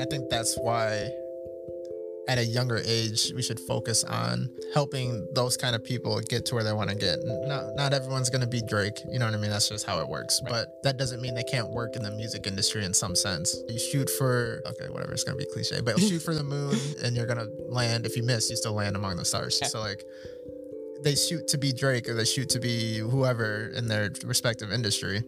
I think that's why at a younger age we should focus on helping those kind of people get to where they want to get. Not not everyone's gonna be Drake, you know what I mean? That's just how it works. Right. But that doesn't mean they can't work in the music industry in some sense. You shoot for okay, whatever, it's gonna be cliche, but shoot for the moon and you're gonna land. If you miss, you still land among the stars. Yeah. So like they shoot to be Drake or they shoot to be whoever in their respective industry.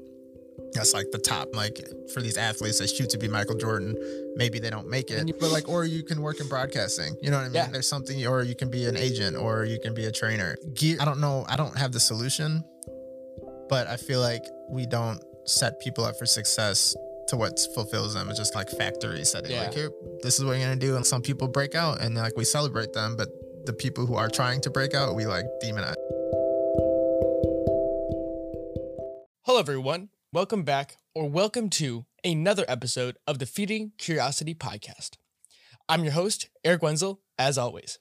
That's like the top. Like for these athletes that shoot to be Michael Jordan, maybe they don't make it. You- but like, or you can work in broadcasting. You know what I mean? Yeah. There's something, or you can be an agent, or you can be a trainer. Gear. I don't know. I don't have the solution, but I feel like we don't set people up for success to what fulfills them. It's just like factory setting. Yeah. Like here, this is what you're gonna do, and some people break out, and like we celebrate them, but the people who are trying to break out, we like demonize. Hello, everyone. Welcome back, or welcome to another episode of the Feeding Curiosity podcast. I'm your host, Eric Wenzel, as always.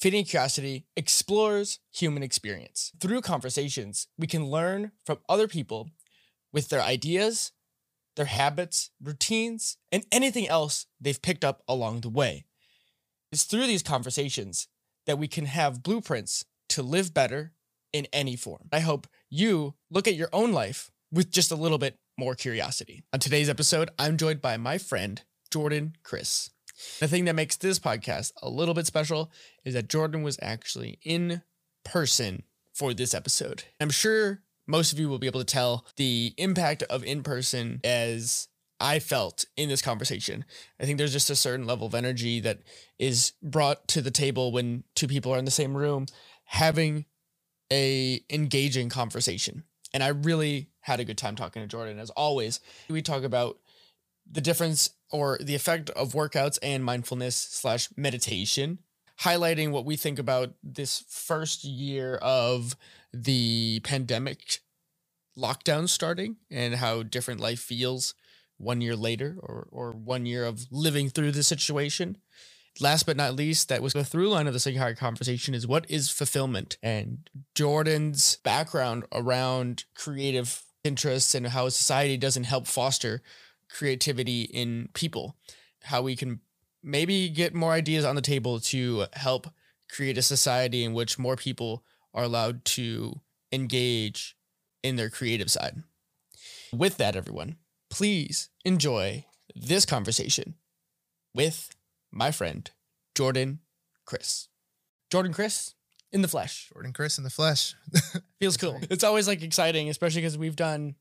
Feeding Curiosity explores human experience. Through conversations, we can learn from other people with their ideas, their habits, routines, and anything else they've picked up along the way. It's through these conversations that we can have blueprints to live better in any form. I hope you look at your own life with just a little bit more curiosity. On today's episode, I'm joined by my friend, Jordan Chris. The thing that makes this podcast a little bit special is that Jordan was actually in person for this episode. I'm sure most of you will be able to tell the impact of in person as I felt in this conversation. I think there's just a certain level of energy that is brought to the table when two people are in the same room having a engaging conversation. And I really had a good time talking to Jordan as always. We talk about the difference or the effect of workouts and mindfulness slash meditation, highlighting what we think about this first year of the pandemic lockdown starting and how different life feels one year later or, or one year of living through the situation. Last but not least, that was the through line of the entire hard conversation is what is fulfillment? And Jordan's background around creative interests and how society doesn't help foster creativity in people, how we can maybe get more ideas on the table to help create a society in which more people are allowed to engage in their creative side. With that, everyone, please enjoy this conversation with my friend Jordan Chris. Jordan Chris in the flesh. Jordan Chris in the flesh. Feels cool. It's always like exciting, especially because we've done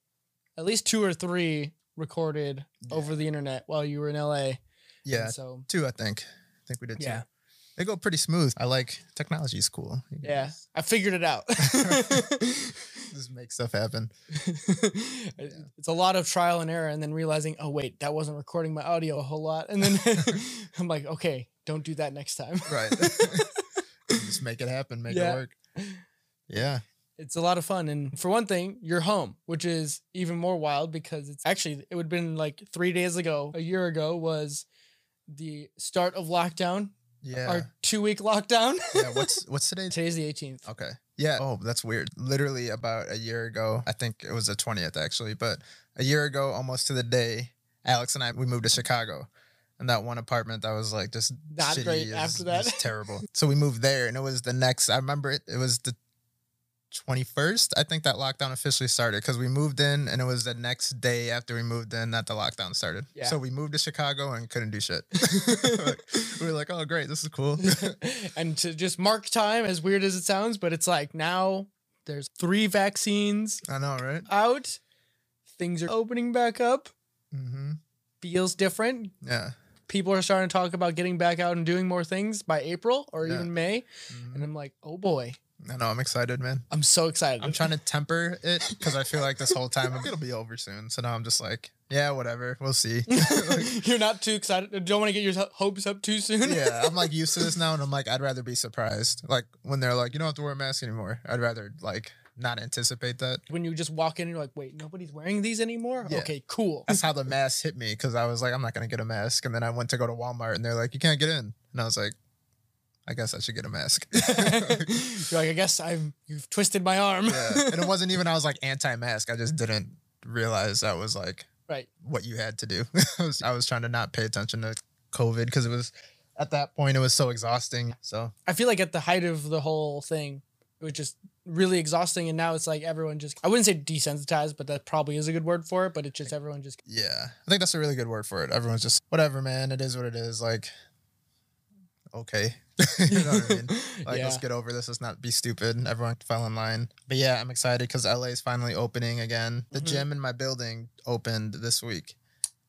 at least two or three recorded Yeah. over the internet while you were in LA. yeah, And so two. I think. I think we did two. Yeah. They go pretty smooth. I like technology is cool. Yeah, I figured it out. Just make stuff happen. It's a lot of trial and error, and then realizing, oh wait, that wasn't recording my audio a whole lot, and then I'm like, okay, don't do that next time. Right. Just make it happen. Make Yeah. it work. Yeah. it's a lot of fun. And for one thing, you're home, which is even more wild because it's actually, it would have been like three days ago, a year ago was the start of lockdown, Yeah. our two week lockdown. yeah. What's what's today? Today's the 18th. Okay. Yeah. Oh, that's weird. Literally about a year ago, I think it was the 20th actually, but a year ago, almost to the day, Alex and I, we moved to Chicago. And that one apartment that was like just Not shitty great after that. terrible. So we moved there and it was the next, I remember it, it was the 21st. I think that lockdown officially started because we moved in and it was the next day after we moved in that the lockdown started. Yeah. So we moved to Chicago and couldn't do shit. Like, we were like, oh, great. This is cool. and to just mark time, as weird as it sounds, but it's like now there's three vaccines I know, right? out. Things are opening back up. Mm-hmm. Feels different. Yeah. People are starting to talk about getting back out and doing more things by April or Yeah. even May. Mhm. And I'm like, oh boy, I know. I'm excited, man. I'm so excited. I'm trying to temper it because I feel like this whole time it'll be over soon. So now I'm just like, yeah, whatever. We'll see. Like, You're not too excited. Don't want to get your hopes up too soon. yeah, I'm like used to this now, and I'm like, I'd rather be surprised. Like when they're like, you don't have to wear a mask anymore. I'd rather like not anticipate that. when you just walk in and you're like, wait, nobody's wearing these anymore? Yeah. Okay, cool. That's how the mask hit me because I was like, I'm not gonna get a mask, and then I went to go to Walmart, and they're like, you can't get in, and I was like, I guess I should get a mask. you're like, I guess I've you've twisted my arm. yeah, and it wasn't even I was like anti-mask. I just mm-hmm. didn't realize that was like Right. what you had to do. I was I was trying to not pay attention to COVID because it was at that point it was so exhausting. So I feel like at the height of the whole thing, it was just really exhausting. And now it's like everyone just, I wouldn't say desensitized, but that probably is a good word for it. But it's just everyone just, yeah, I think that's a really good word for it. Everyone's just whatever, man. It is what it is. Like, okay, you know what I mean? Like, yeah. let's get over this. Let's not be stupid. Everyone fell in line. But yeah, I'm excited because LA is finally opening again. The Mhm. gym in my building opened this week.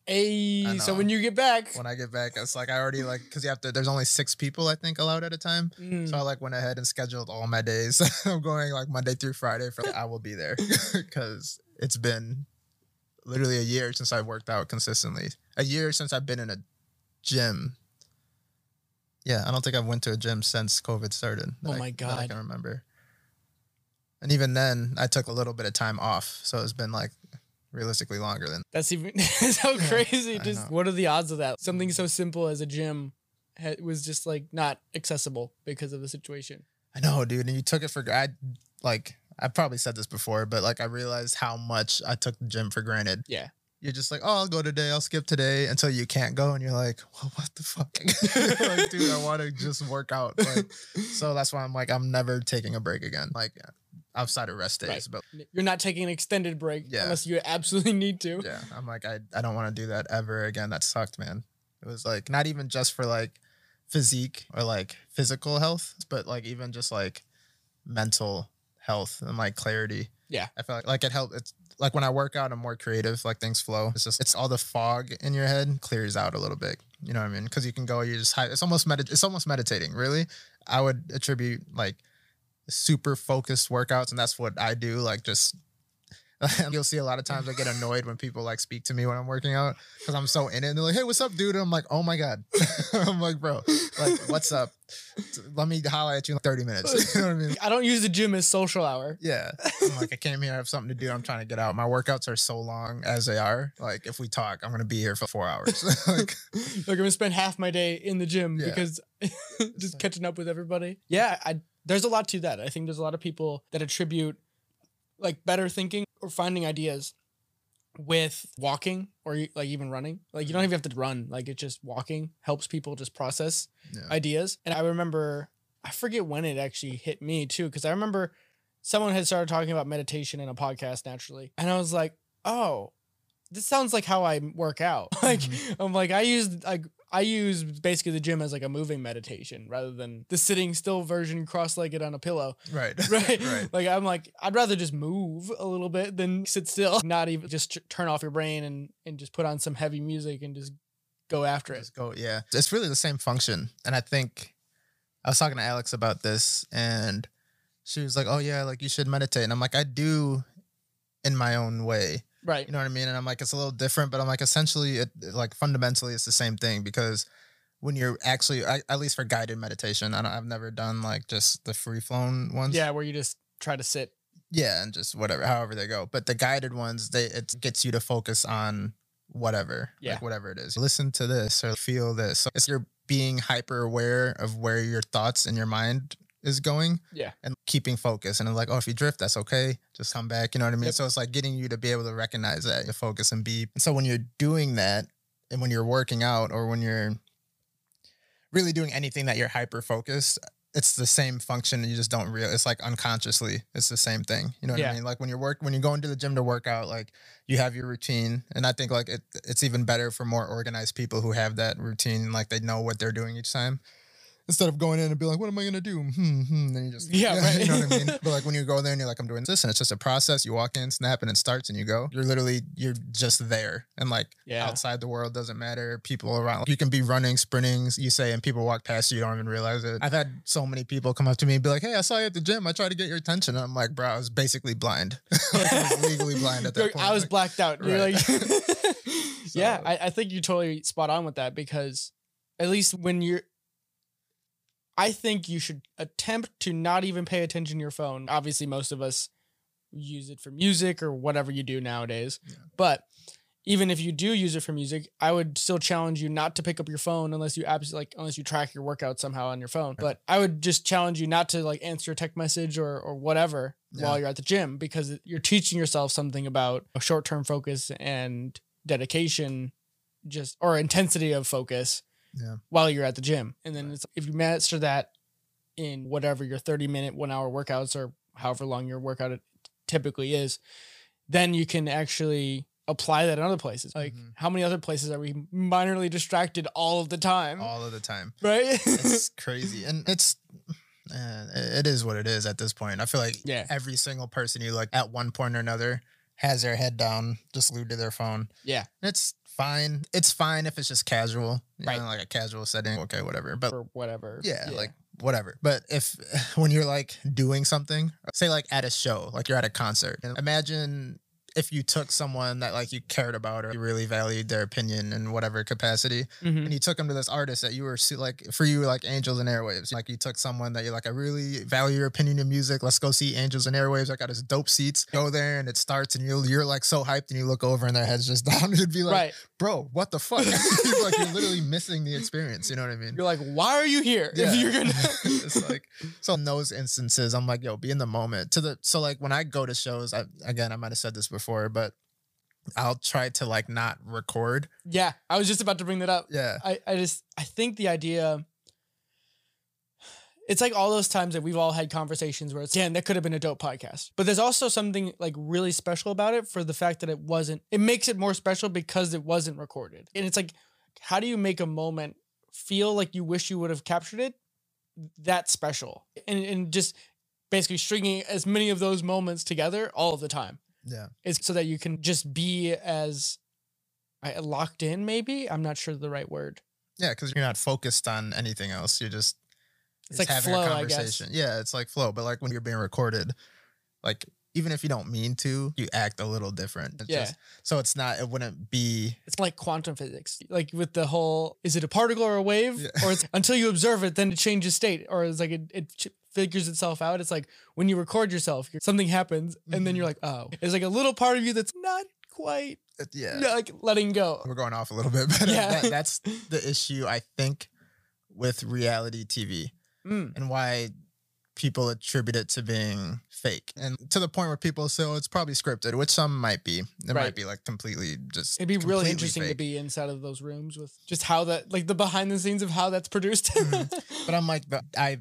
Hey, so when you get back, When I get back, it's like I already like because you have to. There's only six people I think allowed at a time. Mm, So I like went ahead and scheduled all my days. I'm going like Monday through Friday for I will be there because it's been literally a year since I worked out consistently. A year since I've been in a gym. Yeah, I don't think I've went to a gym since COVID started. Oh my I God. can remember. And even then, I took a little bit of time off, so it's been like realistically longer than. that's even so Yeah, crazy. I Just what are the odds of that? Something so simple as a gym was just like not accessible because of the situation. I know, dude. And you took it for I like I probably said this before, but like I realized how much I took the gym for granted. Yeah. You're just like, oh, I'll go today, I'll skip today until you can't go, and you're like, well, what the fuck, like, dude, I want to just work out. Like, so that's why I'm like, I'm never taking a break again, like uh, outside of rest days. Right. But You're not taking an extended break Yeah. unless you absolutely need to. yeah, I'm like, I I don't want to do that ever again. That sucked, man. It was like not even just for like physique or like physical health, but like even just like mental health and like clarity. Yeah. I feel like like it helped. It's like when I work out, I'm more creative. Like things flow. It's just it's all the fog in your head clears out a little bit. You know what I mean? Because you can go. You just high, it's almost medit. It's almost meditating. Really, I would attribute like super focused workouts, and that's what I do. Like just. You'll see a lot of times I get annoyed when people like speak to me when I'm working out because I'm so in it. And they're like, "Hey, what's up, dude?" And I'm like, "Oh my god," I'm like, "Bro, like, what's up? Let me holler at you in 30 minutes." you know what I mean? I don't use the gym as social hour. Yeah. I'm like, I came here, I have something to do. I'm trying to get out. My workouts are so long as they are. Like, if we talk, I'm gonna be here for four hours. like, Like I'm gonna spend half my day in the gym Yeah. because just like- catching up with everybody. Yeah, I there's a lot to that. I think there's a lot of people that attribute like better thinking or finding ideas with walking or like even running. Like you don't even have to run. Like it's just walking helps people just process yeah. ideas. And I remember I forget when it actually hit me too because I remember someone had started talking about meditation in a podcast naturally, and I was like, oh. This sounds like how I work out. Like Mhm. I'm like I use like I use basically the gym as like a moving meditation rather than the sitting still version cross-legged on a pillow. right. Right? right. Like I'm like I'd rather just move a little bit than sit still. Not even just turn off your brain and and just put on some heavy music and just go after it. Just go. Yeah. It's really the same function. And I think I was talking to Alex about this and she was like, Oh yeah, like you should meditate. And I'm like, I do in my own way. Right. You know what I mean? And I'm like, it's a little different, but I'm like, essentially, it like fundamentally, it's the same thing because when you're actually, I, at least for guided meditation, I don't, I've never done like just the free flown ones. Yeah, where you just try to sit. yeah, and just whatever, however they go. But the guided ones, they it gets you to focus on whatever, Yeah. like whatever it is. Listen to this or feel this. So it's you're being hyper aware of where your thoughts and your mind is going. Yeah. and keeping focus. And I'm like, oh, if you drift, that's okay. Just come back. You know what I mean? Yep. So it's like getting you to be able to recognize that, you focus and be. And so when you're doing that, and when you're working out, or when you're really doing anything that you're hyper focused, it's the same function. And you just don't real. It's like unconsciously, it's the same thing. You know what Yeah. I mean? Like when you're work, when you're going into the gym to work out, like you have your routine, and I think like it, it's even better for more organized people who have that routine. Like they know what they're doing each time. Instead of going in and be like, what am I gonna do? Hmm, hmm. Then you just Yeah, right. you know what I mean. But like when you go there and you're like, I'm doing this, and it's just a process. You walk in, snap, and it starts, and you go. You're literally you're just there, and like Yeah. outside the world doesn't matter. People around, you can be running, sprinting. You say, and people walk past you, you don't even realize it. I've had so many people come up to me and be like, Hey, I saw you at the gym. I tried to get your attention. And I'm like, Bro, I was basically blind. like, I was legally blind at that point. I was Like, blacked out. You're Right. like, yeah, I, I think you're totally spot on with that because at least when you're, I think you should attempt to not even pay attention to your phone. Obviously, most of us use it for music or whatever you do nowadays. Yeah. But even if you do use it for music, I would still challenge you not to pick up your phone unless you absolutely like unless you track your workout somehow on your phone. But I would just challenge you not to like answer a text message or or whatever Yeah. while you're at the gym because you're teaching yourself something about a short-term focus and dedication just or intensity of focus Yeah. while you're at the gym. And then it's, if you master that in whatever your 30 minute, one hour workouts or however long your workout it typically is, then you can actually apply that in other places. Like Mhm. how many other places are we minorly distracted all of the time? all of the time. right? It's crazy, and it's uh, it is what it is at this point. I feel like Yeah. every single person you look at one point or another has their head down, just glued to their phone. yeah. It's fine. It's fine if it's just casual, Right. know, like a casual setting. Okay, whatever. But Or whatever. yeah, like whatever. But if when you're like doing something, say like at a show, like you're at a concert, and imagine if you took someone that like you cared about or you really valued their opinion in whatever capacity, Mhm. and you took them to this artist that you were like for you like Angels and Airwaves. Like you took someone that you're like, I really value your opinion in music. Let's go see Angels and Airwaves. I got his dope seats. Go there and it starts and you're you're like so hyped and you look over and their heads just down. It'd be like, right. Bro, what the fuck? You're like you're literally missing the experience. You know what I mean? You're like, why are you here? Yeah. If you're gonna it's like so in those instances, I'm like, yo, be in the moment. To the so like when I go to shows, I again I might have said this before, but I'll try to like not record. Yeah, I was just about to bring that up. Yeah. I, I just I think the idea it's like all those times that we've all had conversations where it's damn that could have been a dope podcast. But there's also something like really special about it for the fact that it wasn't it makes it more special because it wasn't recorded. And it's like how do you make a moment feel like you wish you would have captured it that special? And and just basically stringing as many of those moments together all of the time Yeah. is so that you can just be as locked in maybe i'm not sure the right word Yeah, because you're not focused on anything else. You're just It's like having flow, a I guess. conversation. Yeah, it's like flow. But like when you're being recorded, like even if you don't mean to, you act a little different. It's Yeah. just- so it's not. It wouldn't be. it's like quantum physics like with the whole is it a particle or a wave Yeah. or it's until you observe it then it changes state or it's like it, it figures itself out it's like when you record yourself something happens and then Mhm. you're like oh it's like a little part of you that's not quite it- yeah. like letting go We're going off a little bit, but Yeah. that, that's the issue I think with reality TV Mm. and why people attribute it to being fake and to the point where people say, "Oh, it's probably scripted," which some might be. It Right. might be like completely just. it'd be really interesting to be inside of those rooms with just how that like the behind the scenes of how that's produced Mhm. But I'm like, I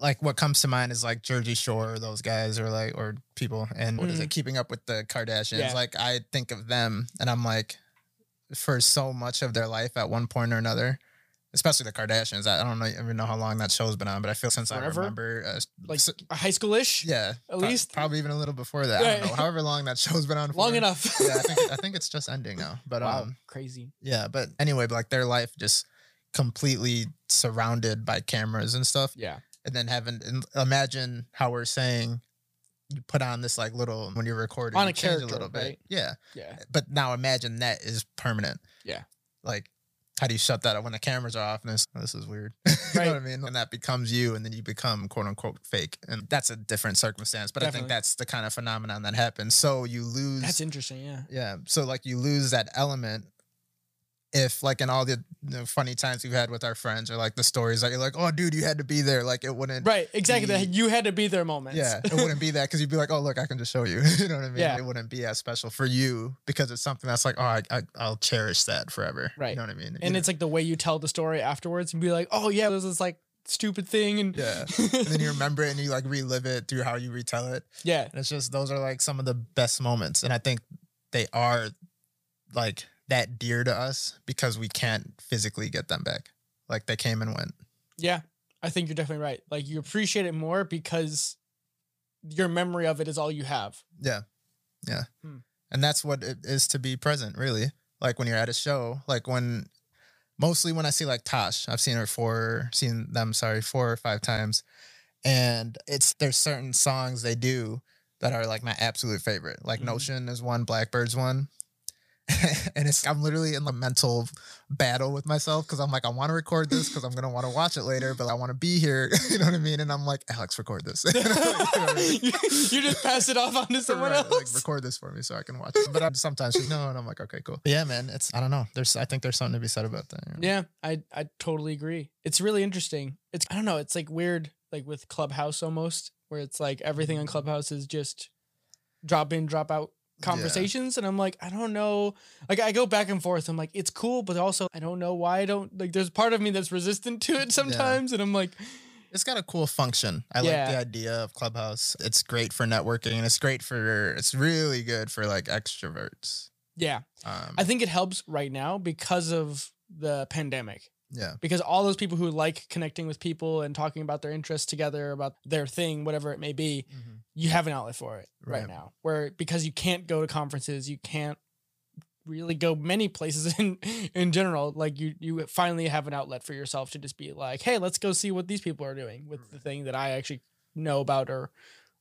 like what comes to mind is like Jersey Shore, those guys, or like or people, and what is it? Keeping up with the Kardashians. Mm-hmm. Yeah. Like I think of them, and I'm like, for so much of their life at one point or another. Especially the Kardashians. I don't know, even know how long that show's been on, but I feel since Forever? I remember, uh, like s- high school-ish yeah, at pro- least? probably even a little before that. I don't know, however long that show's been on. For. long enough Yeah, I think I think it's just ending now. But wow um, crazy yeah, but anyway, like their life just completely surrounded by cameras and stuff yeah and then having and imagine how we're saying you put on this like little when you're recording On a change character, a little bit right? yeah yeah but now imagine that is permanent Yeah. like how do you shut that up when the cameras are off? And this this is weird. You Right. know what i mean? And that becomes you and then you become quote unquote fake. And that's a different circumstance but i think that's the kind of phenomenon that happens. So you lose that's interesting yeah. Yeah. So like you lose that element if like in all the, the funny times we've had with our friends or like the stories that you're like, oh dude, you had to be there. Like it wouldn't Right, exactly. be- you had to be there moments. Yeah, it wouldn't be that because you'd be like, oh look, I can just show you. you know what I mean? Yeah. It wouldn't be as special for you because it's something that's like, oh, I, I I'll cherish that forever. Right. You know what I mean? You and know? it's like the way you tell the story afterwards and be like, oh yeah, there's this like stupid thing and Yeah. and then you remember it and you like relive it through how you retell it. yeah, And it's just those are like some of the best moments. And I think they are like that dear to us because we can't physically get them back. Like they came and went. yeah. I think you're definitely right. Like you appreciate it more because your memory of it is all you have. Yeah. Yeah. Hmm. And that's what it is to be present, really. Like when you're at a show, like when mostly when I see like Tash, I've seen her four, seen them, sorry, four or five times. And it's there's certain songs they do that are like my absolute favorite. Like Mhm. Notion is one, Blackbird's one. and it's I'm literally in the mental battle with myself because I'm like, I want to record this because I'm gonna want to watch it later, but I want to be here. you know what I mean? And I'm like, Alex, record this. You know I mean? you, you just pass it off onto someone Right, else. Like record this for me so I can watch it. But I'm, sometimes she's no, and I'm like, okay, cool. But yeah, man, it's I don't know. There's I think there's something to be said about that. you know? Yeah, I I totally agree. It's really interesting. It's I don't know, it's like weird like with Clubhouse almost where it's like everything on Clubhouse is just drop in, drop out conversations and I'm like, I don't know. Like I go back and forth. I'm like, it's cool, but also I don't know why I don't like there's part of me that's resistant to it sometimes. And I'm like, It's got a cool function. I Yeah. like the idea of Clubhouse. It's great for networking. And it's great for. It's really good for like extroverts. yeah. Um, I think it helps right now because of the pandemic. Yeah, Because all those people who like connecting with people and talking about their interests together, about their thing, whatever it may be, mm-hmm. you have an outlet for it right, Right. now. Where because you can't go to conferences, you can't really go many places in in general. Like you you finally have an outlet for yourself to just be like, hey, let's go see what these people are doing with the thing that I actually know about or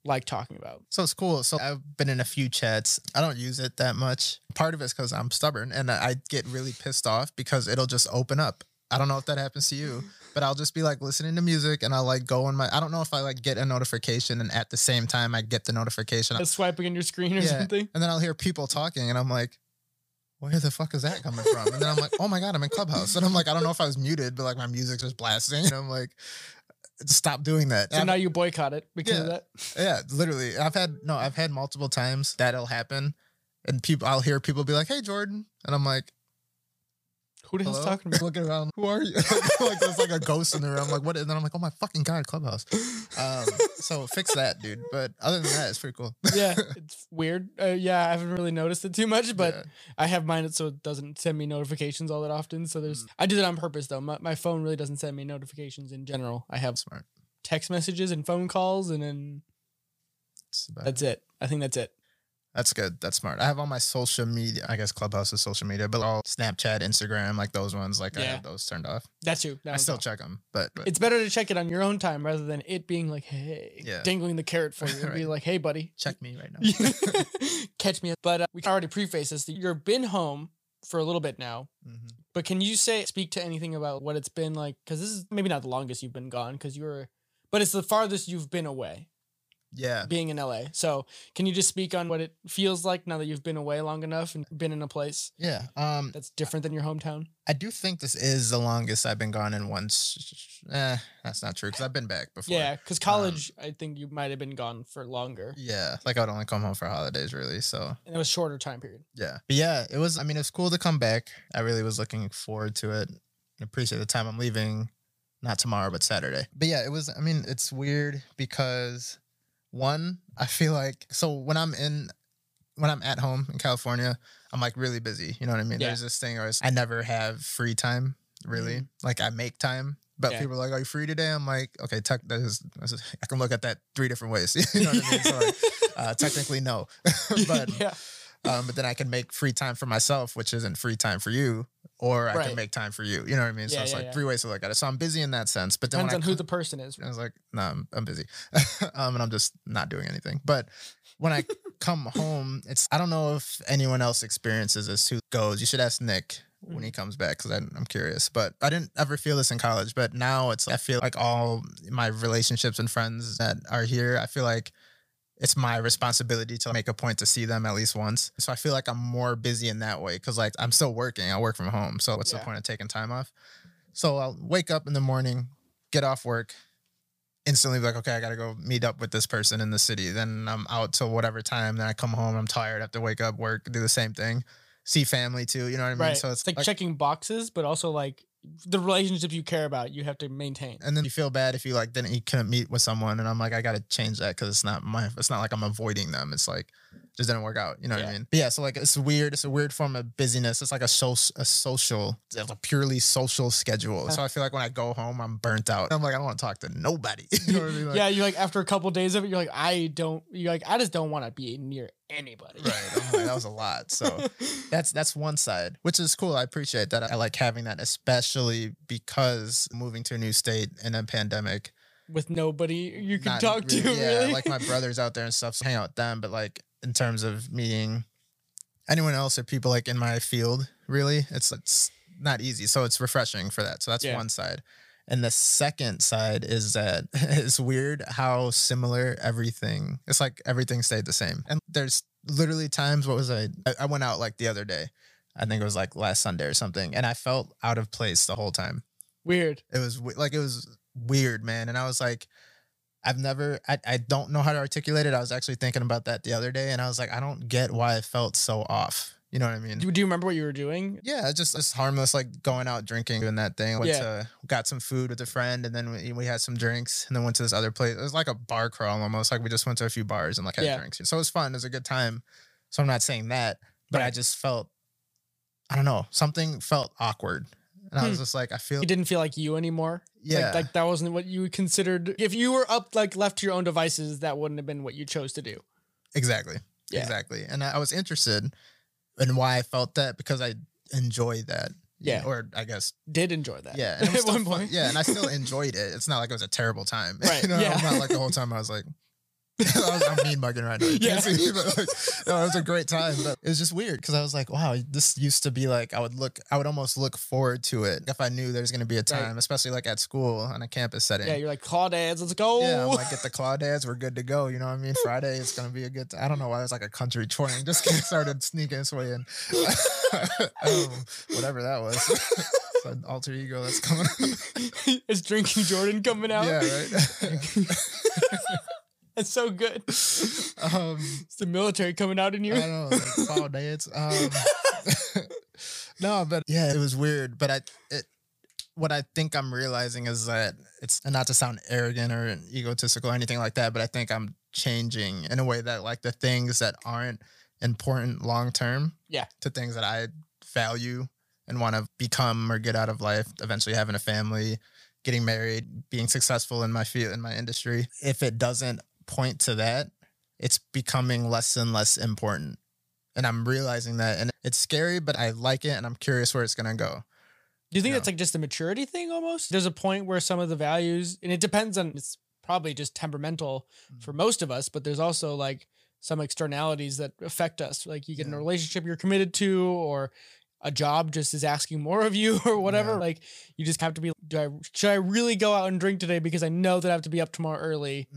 like talking about. So it's cool. So I've been in a few chats. I don't use it that much. Part of it's because I'm stubborn and I get really pissed off because it'll just open up. I don't know if that happens to you, but I'll just be like listening to music and I'll like go on my. I don't know if I like get a notification and at the same time I get the notification. Just swiping on your screen or Yeah. something. And then I'll hear people talking and I'm like, where the fuck is that coming from? And then I'm like, oh my God, I'm in Clubhouse. And I'm like, I don't know if I was muted, but like my music's just blasting. And I'm like, stop doing that. So And now you boycott it because of that. yeah, literally. I've had no, I've had multiple times that'll happen, and people, I'll hear people be like, "Hey, Jordan," and I'm like, Who the hell's "Hello?" talking about? Looking around, who are you? like there's like a ghost in the room. Like what? And then I'm like, "Oh my fucking god, Clubhouse." Um, so fix that, dude. But other than that, it's pretty cool. yeah, it's weird. Uh, yeah, I haven't really noticed it too much, but Yeah. I have mine so it doesn't send me notifications all that often. So Mm. there's I do that on purpose though. My, my phone really doesn't send me notifications in general. I have smart. text messages and phone calls, and then that's it. I think that's it. That's good. That's smart. I have all my social media. I guess Clubhouse is social media, but all Snapchat, Instagram, like those ones, like I Yeah. have those turned off. That's true. That I one's still off. check them, but, but It's better to check it on your own time rather than it being like, hey, Yeah. dangling the carrot for you and be Right. like, hey, buddy, check me right now. catch me. But uh, we already preface this. that You've been home for a little bit now. Mhm. But can you say speak to anything about what it's been like? Because this is maybe not the longest you've been gone, because you were, but it's the farthest you've been away, Yeah. being in LA. So can you just speak on what it feels like now that you've been away long enough and been in a place Yeah. Um, that's different than your hometown? I do think this is the longest I've been gone in once. Eh, that's not true because I've been back before. Yeah, because college, I think you might have been gone for longer, Yeah. Like I'd only come home for holidays, really. So and it was shorter time period. yeah. But yeah, it was. I mean, it's cool to come back. I really was looking forward to it. I appreciate the time I'm leaving. Not tomorrow, but Saturday. But yeah, it was. I mean, it's weird because one, I feel like so when I'm in. When I'm at home in California, I'm like really busy. You know what I mean? Yeah. There's this thing where it's- I never have free time, really. Like I make time, but Yeah. people are like, "Are you free today?" I'm like, "Okay, tech, that is, this is- I can look at that three different ways." you know what I mean? So like, uh, technically, no, but yeah, um, but then I can make free time for myself, which isn't free time for you, or I Right. can make time for you. You know what I mean? so it's yeah, like yeah. three ways to look at it. So I'm busy in that sense. But then depends on I who the person is. I was like, no, I'm, I'm busy. um, and I'm just not doing anything. But when I come home, it's, I don't know if anyone else experiences this who goes. You should ask Nick when he comes back because I'm curious. But I didn't ever feel this in college. But now it's, I feel like all my relationships and friends that are here, I feel like it's my responsibility to make a point to see them at least once. So I feel like I'm more busy in that way because like I'm still working. I work from home. So what's Yeah. the point of taking time off? So I'll wake up in the morning, get off work, instantly be like, okay, I gotta go meet up with this person in the city. Then I'm out till whatever time. Then I come home, I'm tired, I have to wake up, work, do the same thing, see family too. You know what I mean? Right. So it's it's like, like, checking boxes, but also like the relationships you care about, you have to maintain. and then you feel bad if you like didn't you couldn't meet with someone, and I'm like, I gotta change that because it's not my. It's not like I'm avoiding them. It's like just didn't work out. You know what I mean? But yeah, so like it's weird. It's a weird form of busyness. It's like a so a social, a purely social schedule. So I feel like when I go home, I'm burnt out. I'm like, I don't want to talk to nobody. you know what I mean? Like, yeah, you like after a couple days of it, you're like, I don't. You're like, I just don't want to be near anybody. Right. Like, that was a lot. So that's that's one side, which is cool. I appreciate that. I like having that, especially because moving to a new state in a pandemic. with nobody you can not talk to. Yeah, really? like my brothers out there and stuff. So hang out with them, but like in terms of meeting anyone else or people like in my field, really, it's it's not easy. So it's refreshing for that. So that's Yeah. one side. And the second side is that it's weird how similar everything. It's like everything stayed the same. And there's literally times. What was I? I- I went out like the other day. I think it was like last Sunday or something, and I felt out of place the whole time. Weird. It was like it was weird, man. And I was like, I've never, I, I don't know how to articulate it. I was actually thinking about that the other day and I was like, I don't get why I felt so off. You know what I mean? Do, do you remember what you were doing? Yeah, just it's harmless, like going out drinking, doing that thing. Went Yeah. to got some food with a friend, and then we, we had some drinks, and then went to this other place. It was like a bar crawl almost. Like we just went to a few bars and like had Yeah. drinks. So it was fun. It was a good time. So I'm not saying that, but I just felt, I don't know, something felt awkward, and I was Hmm. just like, I feel, You didn't feel like you anymore. yeah, Like, like that wasn't what you considered. If you were up, like left to your own devices, that wouldn't have been what you chose to do. exactly, Yeah. exactly. And I, I was interested in why I felt that because I enjoyed that. you Yeah. know, or I guess Did enjoy that. Yeah, and it was at still one fun. point. Yeah, and I still enjoyed it. It's not like it was a terrible time. Right, you know, yeah. I'm not like the whole time I was like, I'm mean mugging right now. You Yeah. can't see me, but like, no, it was a great time. But it was just weird because I was like, wow, this used to be like I would look, I would almost look forward to it if I knew there's going to be a time, especially like at school on a campus setting. Yeah, you're like claudads. Let's go. Yeah, I'm like, get the clawdads, we're good to go. You know what I mean? Friday, it's gonna be a good. I I don't know why there's like a country twang. Just started sneaking its way in. um, whatever that was. an alter ego that's coming. it's drinking Jordan coming out. yeah, right. It's so good. um, It's the military coming out in I you. don't know, like fall dance. Um, no, but yeah, it was weird. But I, it, what I think I'm realizing is that it's and not to sound arrogant or egotistical or anything like that, but I think I'm changing in a way that like the things that aren't important long term, Yeah. to things that I value and want to become or get out of life, eventually having a family, getting married, being successful in my field in my industry. If it doesn't point to that, it's becoming less and less important. And I'm realizing that and it's scary, but I like it and I'm curious where it's gonna go. Do you think No. that's like just a maturity thing almost? There's a point where some of the values, and it depends on, it's probably just temperamental Mm. for most of us, but there's also like some externalities that affect us. Like you get in a relationship you're committed to, or a job just is asking more of you, or whatever. Yeah. Like you just have to be, do I, should I really go out and drink today because I know that I have to be up tomorrow early?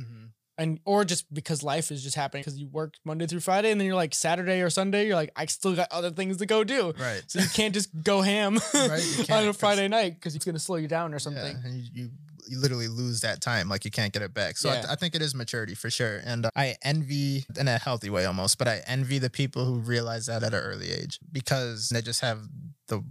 And or just because life is just happening because you work Monday through Friday and then you're like Saturday or Sunday you're like I still got other things to go do. Right. So you can't just go ham Right, on a Friday night because it's gonna slow you down or something. Yeah, and you, you you literally lose that time, like you can't get it back. So I, Yeah. I think it is maturity for sure, and uh, I envy in a healthy way almost, but I envy the people who realize that at an early age because they just have the-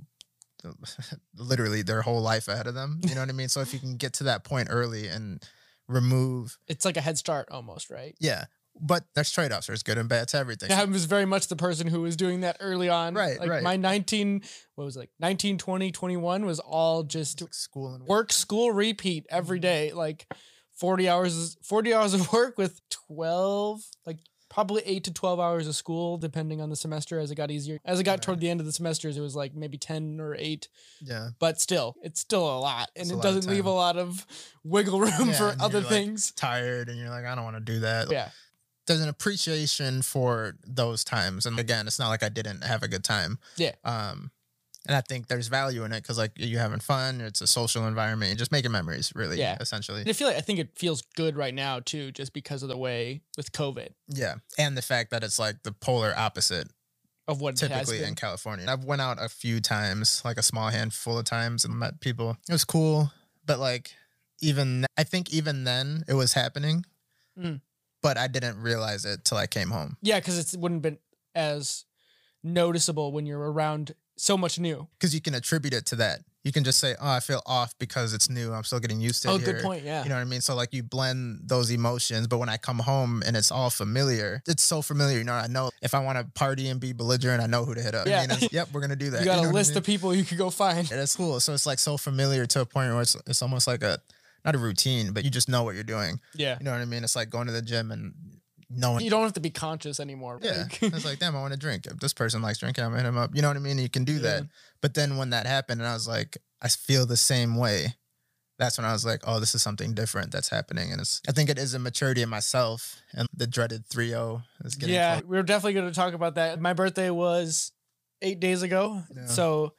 literally their whole life ahead of them you know what i mean so if you can get to that point early and remove It's like a head start almost, right? yeah but there's trade-offs there's good and bad to everything I was very much the person who was doing that early on. Right, Like right. my 19, what was it, like 19, 20, 21 was all just Like school and work, school, repeat every Mhm. Like 40 hours, 40 hours of work with 12, like probably eight to 12 hours of school, depending on the semester as it got easier. As it got toward the end of the semesters, it was like maybe 10 or eight, yeah but still, it's still a lot. And It's it doesn't leave a lot of wiggle room Yeah, for other like, things. tired and you're like i don't want to do that Yeah. there's an appreciation for those times and again it's not like i didn't have a good time Yeah. um and i think there's value in it because like you're having fun it's a social environment you're just making memories really Yeah. essentially. And I feel like I think it feels good right now too, just because of the way with COVID. Yeah and the fact that it's like the polar opposite of what typically in california. I've went out a few times like a small handful of times and met people. It was cool but like even i think even then it was happening Mm. but i didn't realize it till i came home. Yeah, because it wouldn't have been as noticeable when you're around so much new. because you can attribute it to that. You can just say, "Oh, I feel off because it's new. I'm still getting used to Oh, it." Oh, good point. Yeah. You know what I mean? So like you blend those emotions, but when I come home and it's all familiar, it's so familiar. You know, I know if I want to party and be belligerent, I know who to hit up. Yeah. I mean, it's, yep, we're gonna do that. you got know a what I list mean? of people you could go find. And it's cool. So it's like so familiar to a point where it's it's almost like a not a routine, but you just know what you're doing. Yeah. You know what I mean? It's like going to the gym and knowing. You don't have to be conscious anymore. Yeah, like- it's like, damn, I want to drink. If this person likes drinking, I'm gonna hit him up. You know what I mean? You can do that. But then when that happened, and I was like, I feel the same way. That's when I was like, oh, this is something different that's happening, and it's. I think it is a maturity in myself, and the dreaded 3-0 is getting. yeah, close. we are definitely going to talk about that. My birthday was eight days ago. Yeah. So,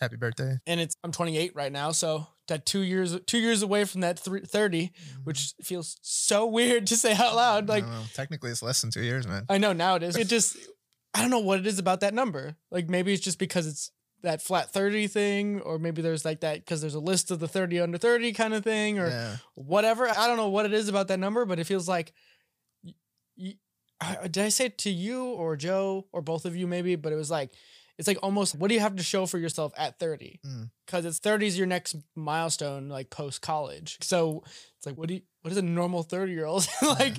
Happy birthday. and it's, I'm 28 right now. So, that two years, two years away from that three, 30, Mm-hmm. which feels so weird to say out loud. Like, I don't know. technically, it's less than two years, man. I know now it is. It just, I don't know what it is about that number. Like maybe it's just because it's that flat 30 thing or maybe there's like that because there's a list of the 30 under 30 kind of thing or yeah. whatever i don't know what it is about that number but it feels like y- y- did i say it to you or joe or both of you maybe but it was like it's like almost what do you have to show for yourself at 30 Mm. because it's 30 is your next milestone like post college so it's like what do you what does a normal 30 year old like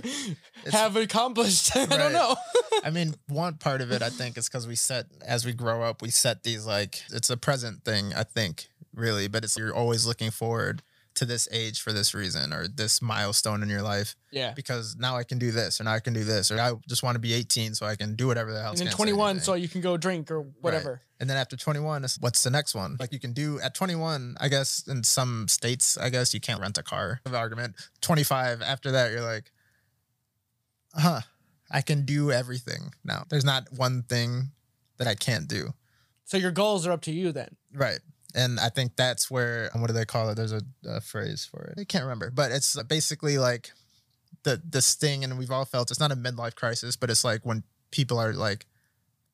have accomplished? I don't know. I mean, one part of it, I think, is because we set as we grow up, we set these like it's a present thing. I think really, but it's you're always looking forward to this age for this reason or this milestone in your life yeah because now I can do this or now I can do this or I just want to be 18 so I can do whatever the hell. and then 21 so you can go drink or whatever And then after 21, what's the next one? Like you can do at 21, I guess in some states, I guess you can't rent a car. Of argument. 25, after that, you're like, huh, I can do everything now. There's not one thing that I can't do. so your goals are up to you then Right. And I think that's where, what do they call it? There's a, a phrase for it. I can't remember, but it's basically like the this thing, and we've all felt it's not a midlife crisis, but it's like when people are like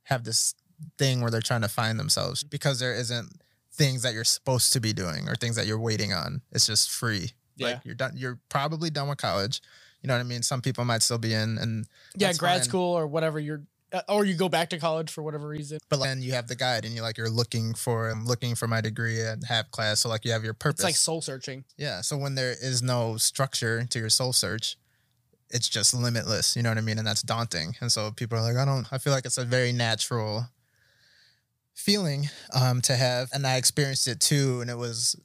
have this thing where they're trying to find themselves because there isn't things that you're supposed to be doing or things that you're waiting on. It's just free. Yeah. Like you're done. You're probably done with college. You know what I mean? Some people might still be in, and yeah grad fine. school or whatever you're or you go back to college for whatever reason but then you have the guide, and you're like you're looking for I'm looking for my degree and have class. So like you have your purpose. it's like soul searching Yeah. So when there is no structure to your soul search, it's just limitless. You know what I mean? And that's daunting. And so people are like, I don't, I feel like it's a very natural feeling um, to have. And I experienced it too. And it was,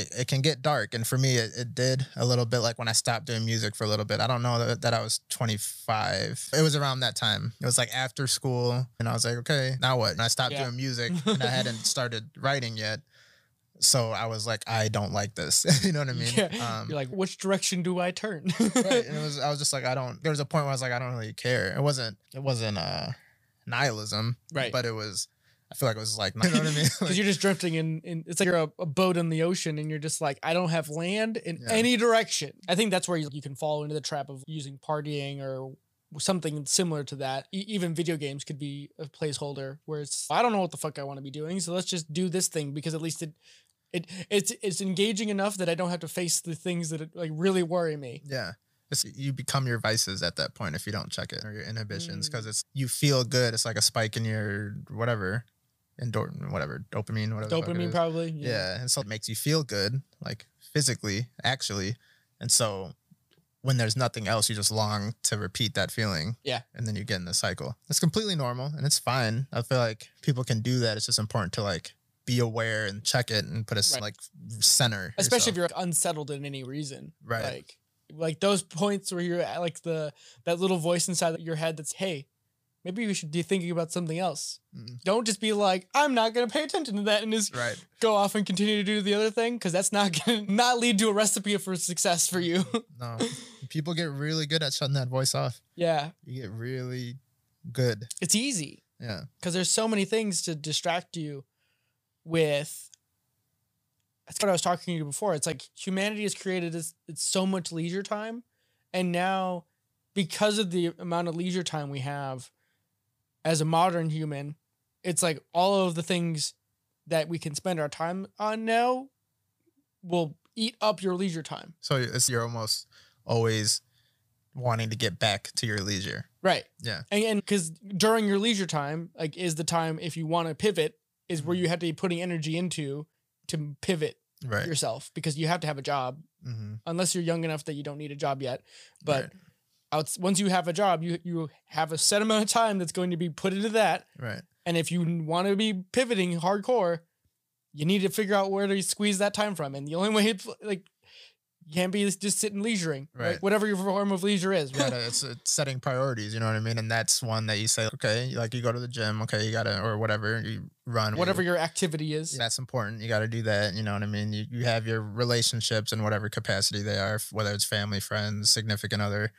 it, it can get dark. And for me, it, it did a little bit like when I stopped doing music for a little bit. I don't know that, that I was 25. It was around that time. It was like after school. And I was like, okay, now what? And I stopped Yeah. doing music and I hadn't started writing yet. So I was like, I don't like this. you know what I mean? yeah. Um, you're like which direction do i turn right. And it was, I was just like, I don't, there was a point where I was like, I don't really care. It wasn't, it wasn't uh nihilism, Right. But it was, I feel like it was like, you know what I mean? because you're just drifting in, in it's like you're a, a boat in the ocean and you're just like i don't have land in Yeah. any direction i think that's where you, you can fall into the trap of using partying or something similar to that E- even video games could be a placeholder where it's i don't know what the fuck i want to be doing so let's just do this thing because at least it it it's it's engaging enough that i don't have to face the things that like really worry me yeah. It's, you become your vices at that point if you don't check it or your inhibitions Mm. because it's you feel good. It's like a spike in your whatever, endor whatever dopamine, whatever. dopamine probably Yeah. And so it makes you feel good, like physically, actually. And so when there's nothing else, you just long to repeat that feeling. Yeah. And then you get in the cycle. It's completely normal and it's fine. I feel like people can do that. It's just important to like be aware and check it and put a Right. like center. especially yourself. if you're like, unsettled in any reason Right. like like those points where you're at like the that little voice inside your head that's hey maybe we should be thinking about something else Mm. don't just be like i'm not going to pay attention to that and just Right. go off and continue to do the other thing because that's not going to not lead to a recipe for success for you No. people get really good at shutting that voice off. yeah You get really good. it's easy Yeah. because there's so many things to distract you with that's what I was talking to you before. It's like humanity has created this it's so much leisure time. And now because of the amount of leisure time we have as a modern human, it's like all of the things that we can spend our time on now will eat up your leisure time. So it's you're almost always wanting to get back to your leisure. Right. Yeah. And because during your leisure time, like is the time if you want to pivot, is where you have to be putting energy into to pivot Right. yourself because you have to have a job hmm unless you're young enough that you don't need a job yet. But Right. Outs once you have a job, you you have a set amount of time that's going to be put into that. Right. And if you want to be pivoting hardcore, you need to figure out where to squeeze that time from. And the only way, it's like, you can't be just sitting leisuring, right? Right. Whatever your form of leisure is. Right. it's, it's setting priorities, you know what I mean? And that's one that you say, okay, like you go to the gym, okay, you gotta, or whatever, you run, whatever you, your activity is. that's important. You gotta do that, you know what I mean? You, you have your relationships in whatever capacity they are, whether it's family, friends, significant other,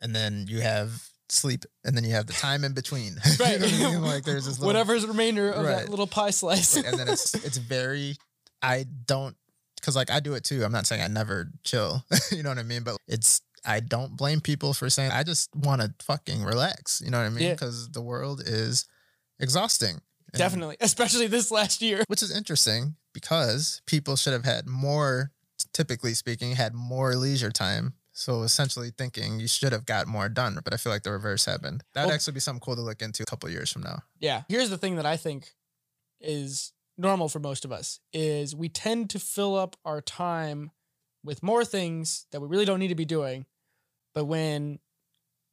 and then you have sleep, and then you have the time in between. Right. you know I mean? Like there's this little, Whatever's remainder of Right. that little pie slice. Like, and then it's it's very I don't because like I do it too. I'm not saying I never chill, you know what I mean, but it's I don't blame people for saying I just want to fucking relax, you know what I mean? Yeah. Because the world is exhausting, And- Definitely, especially this last year. which is interesting because people should have had more, typically speaking, had more leisure time. So essentially thinking you should have got more done, but I feel like the reverse happened. That'd Well- actually be something cool to look into a couple of years from now. Yeah. Here's the thing that I think is normal for most of us is we tend to fill up our time with more things that we really don't need to be doing. But when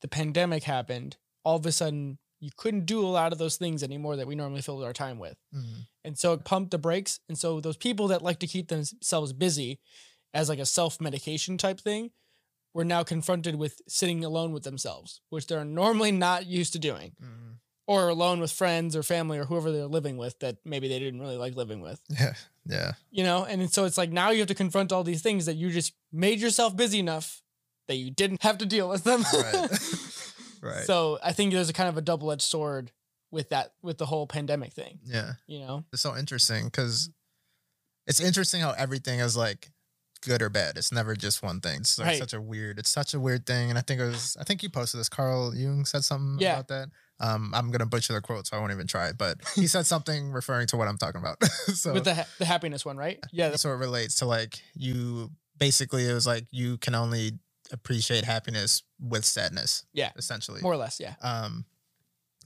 the pandemic happened, all of a sudden you couldn't do a lot of those things anymore that we normally fill our time with. Mm-hmm. And so it pumped the brakes. And so those people that like to keep themselves busy as like a self-medication type thing were now confronted with sitting alone with themselves, which they're normally not used to doing mm-hmm. or alone with friends or family or whoever they're living with that maybe they didn't really like living with, Yeah, yeah, you know? And so it's like now you have to confront all these things that you just made yourself busy enough that you didn't have to deal with them. Right. right. So I think there's a kind of a double edged sword with that, with the whole pandemic thing, yeah, you know? it's so interesting because it's interesting how everything is like good or bad. It's never just one thing. It's like Right. such a weird. It's such a weird thing, and I think it was. I think you posted this. Carl Jung said something Yeah. about that. Um, I'm gonna butcher the quote, so I won't even try. But he said something referring to what I'm talking about. so with the, ha- the happiness one, right? Yeah. so it relates to like you. Basically, it was like you can only appreciate happiness with sadness. Yeah. essentially. More or less. Yeah. Um,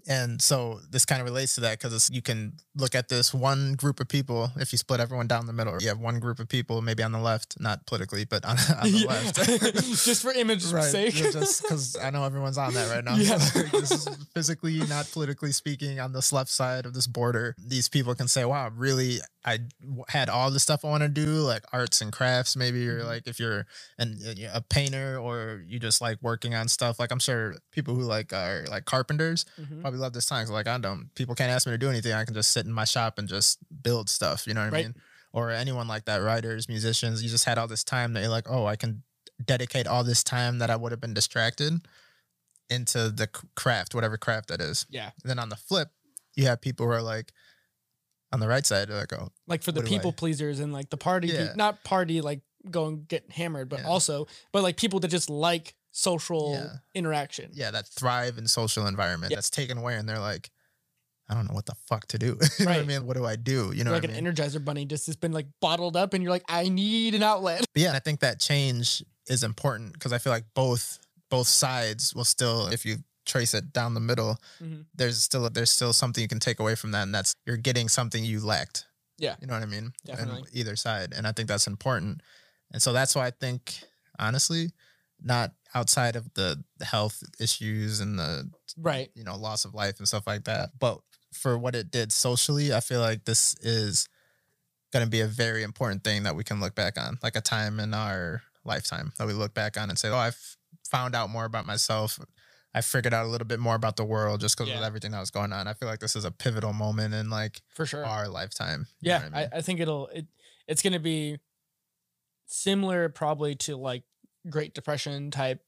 and so this kind of relates to that because you can look at this one group of people. If you split everyone down the middle, you have one group of people, maybe on the left, not politically, but on, on the left. just for image sake. yeah, just because I know everyone's on that right now. Yeah. So, like, this is physically, not politically speaking, on this left side of this border. These people can say, "Wow, really, I had all the stuff I want to do, like arts and crafts. Maybe you're Mhm. like if you're an, a painter or you just like working on stuff. Like I'm sure people who like are like carpenters Mhm. probably love this time. 'cause, like I don't, people can't ask me to do anything. I can just sit in my shop and just build stuff. You know what I mean? Or anyone like that, writers, musicians. You just had all this time that you're like, oh, I can dedicate all this time that I would have been distracted into the craft, whatever craft that is. Yeah. And then on the flip, you have people who are like, on the right side, like, oh, Like for the do I- people pleasers and like the party, pe- not party like go and get hammered, but Yeah. also, but like people that just like social Yeah. interaction. yeah, that thrive in social environment Yeah. that's taken away, and they're like, I don't know what the fuck to do. you know what I Right. mean? What do I do? You know like what I an mean? energizer bunny just has been like bottled up and you're like, I need an outlet. But yeah, I think that change is important because I feel like both both sides will still, if you trace it down the middle, Mhm. there's still there's still something you can take away from that, and that's you're getting something you lacked. Yeah. you know what I mean. Definitely. Either side, and I think that's important, and so that's why I think honestly, not outside of the the health issues and the Right. you know loss of life and stuff like that, but for what it did socially, I feel like this is going to be a very important thing that we can look back on, like a time in our lifetime that we look back on and say, "Oh, I've found out more about myself. I figured out a little bit more about the world just because Yeah. of everything that was going on." I feel like this is a pivotal moment in like For sure. our lifetime. Yeah. I I, mean? I think it'll, it, it's going to be similar probably to like Great Depression type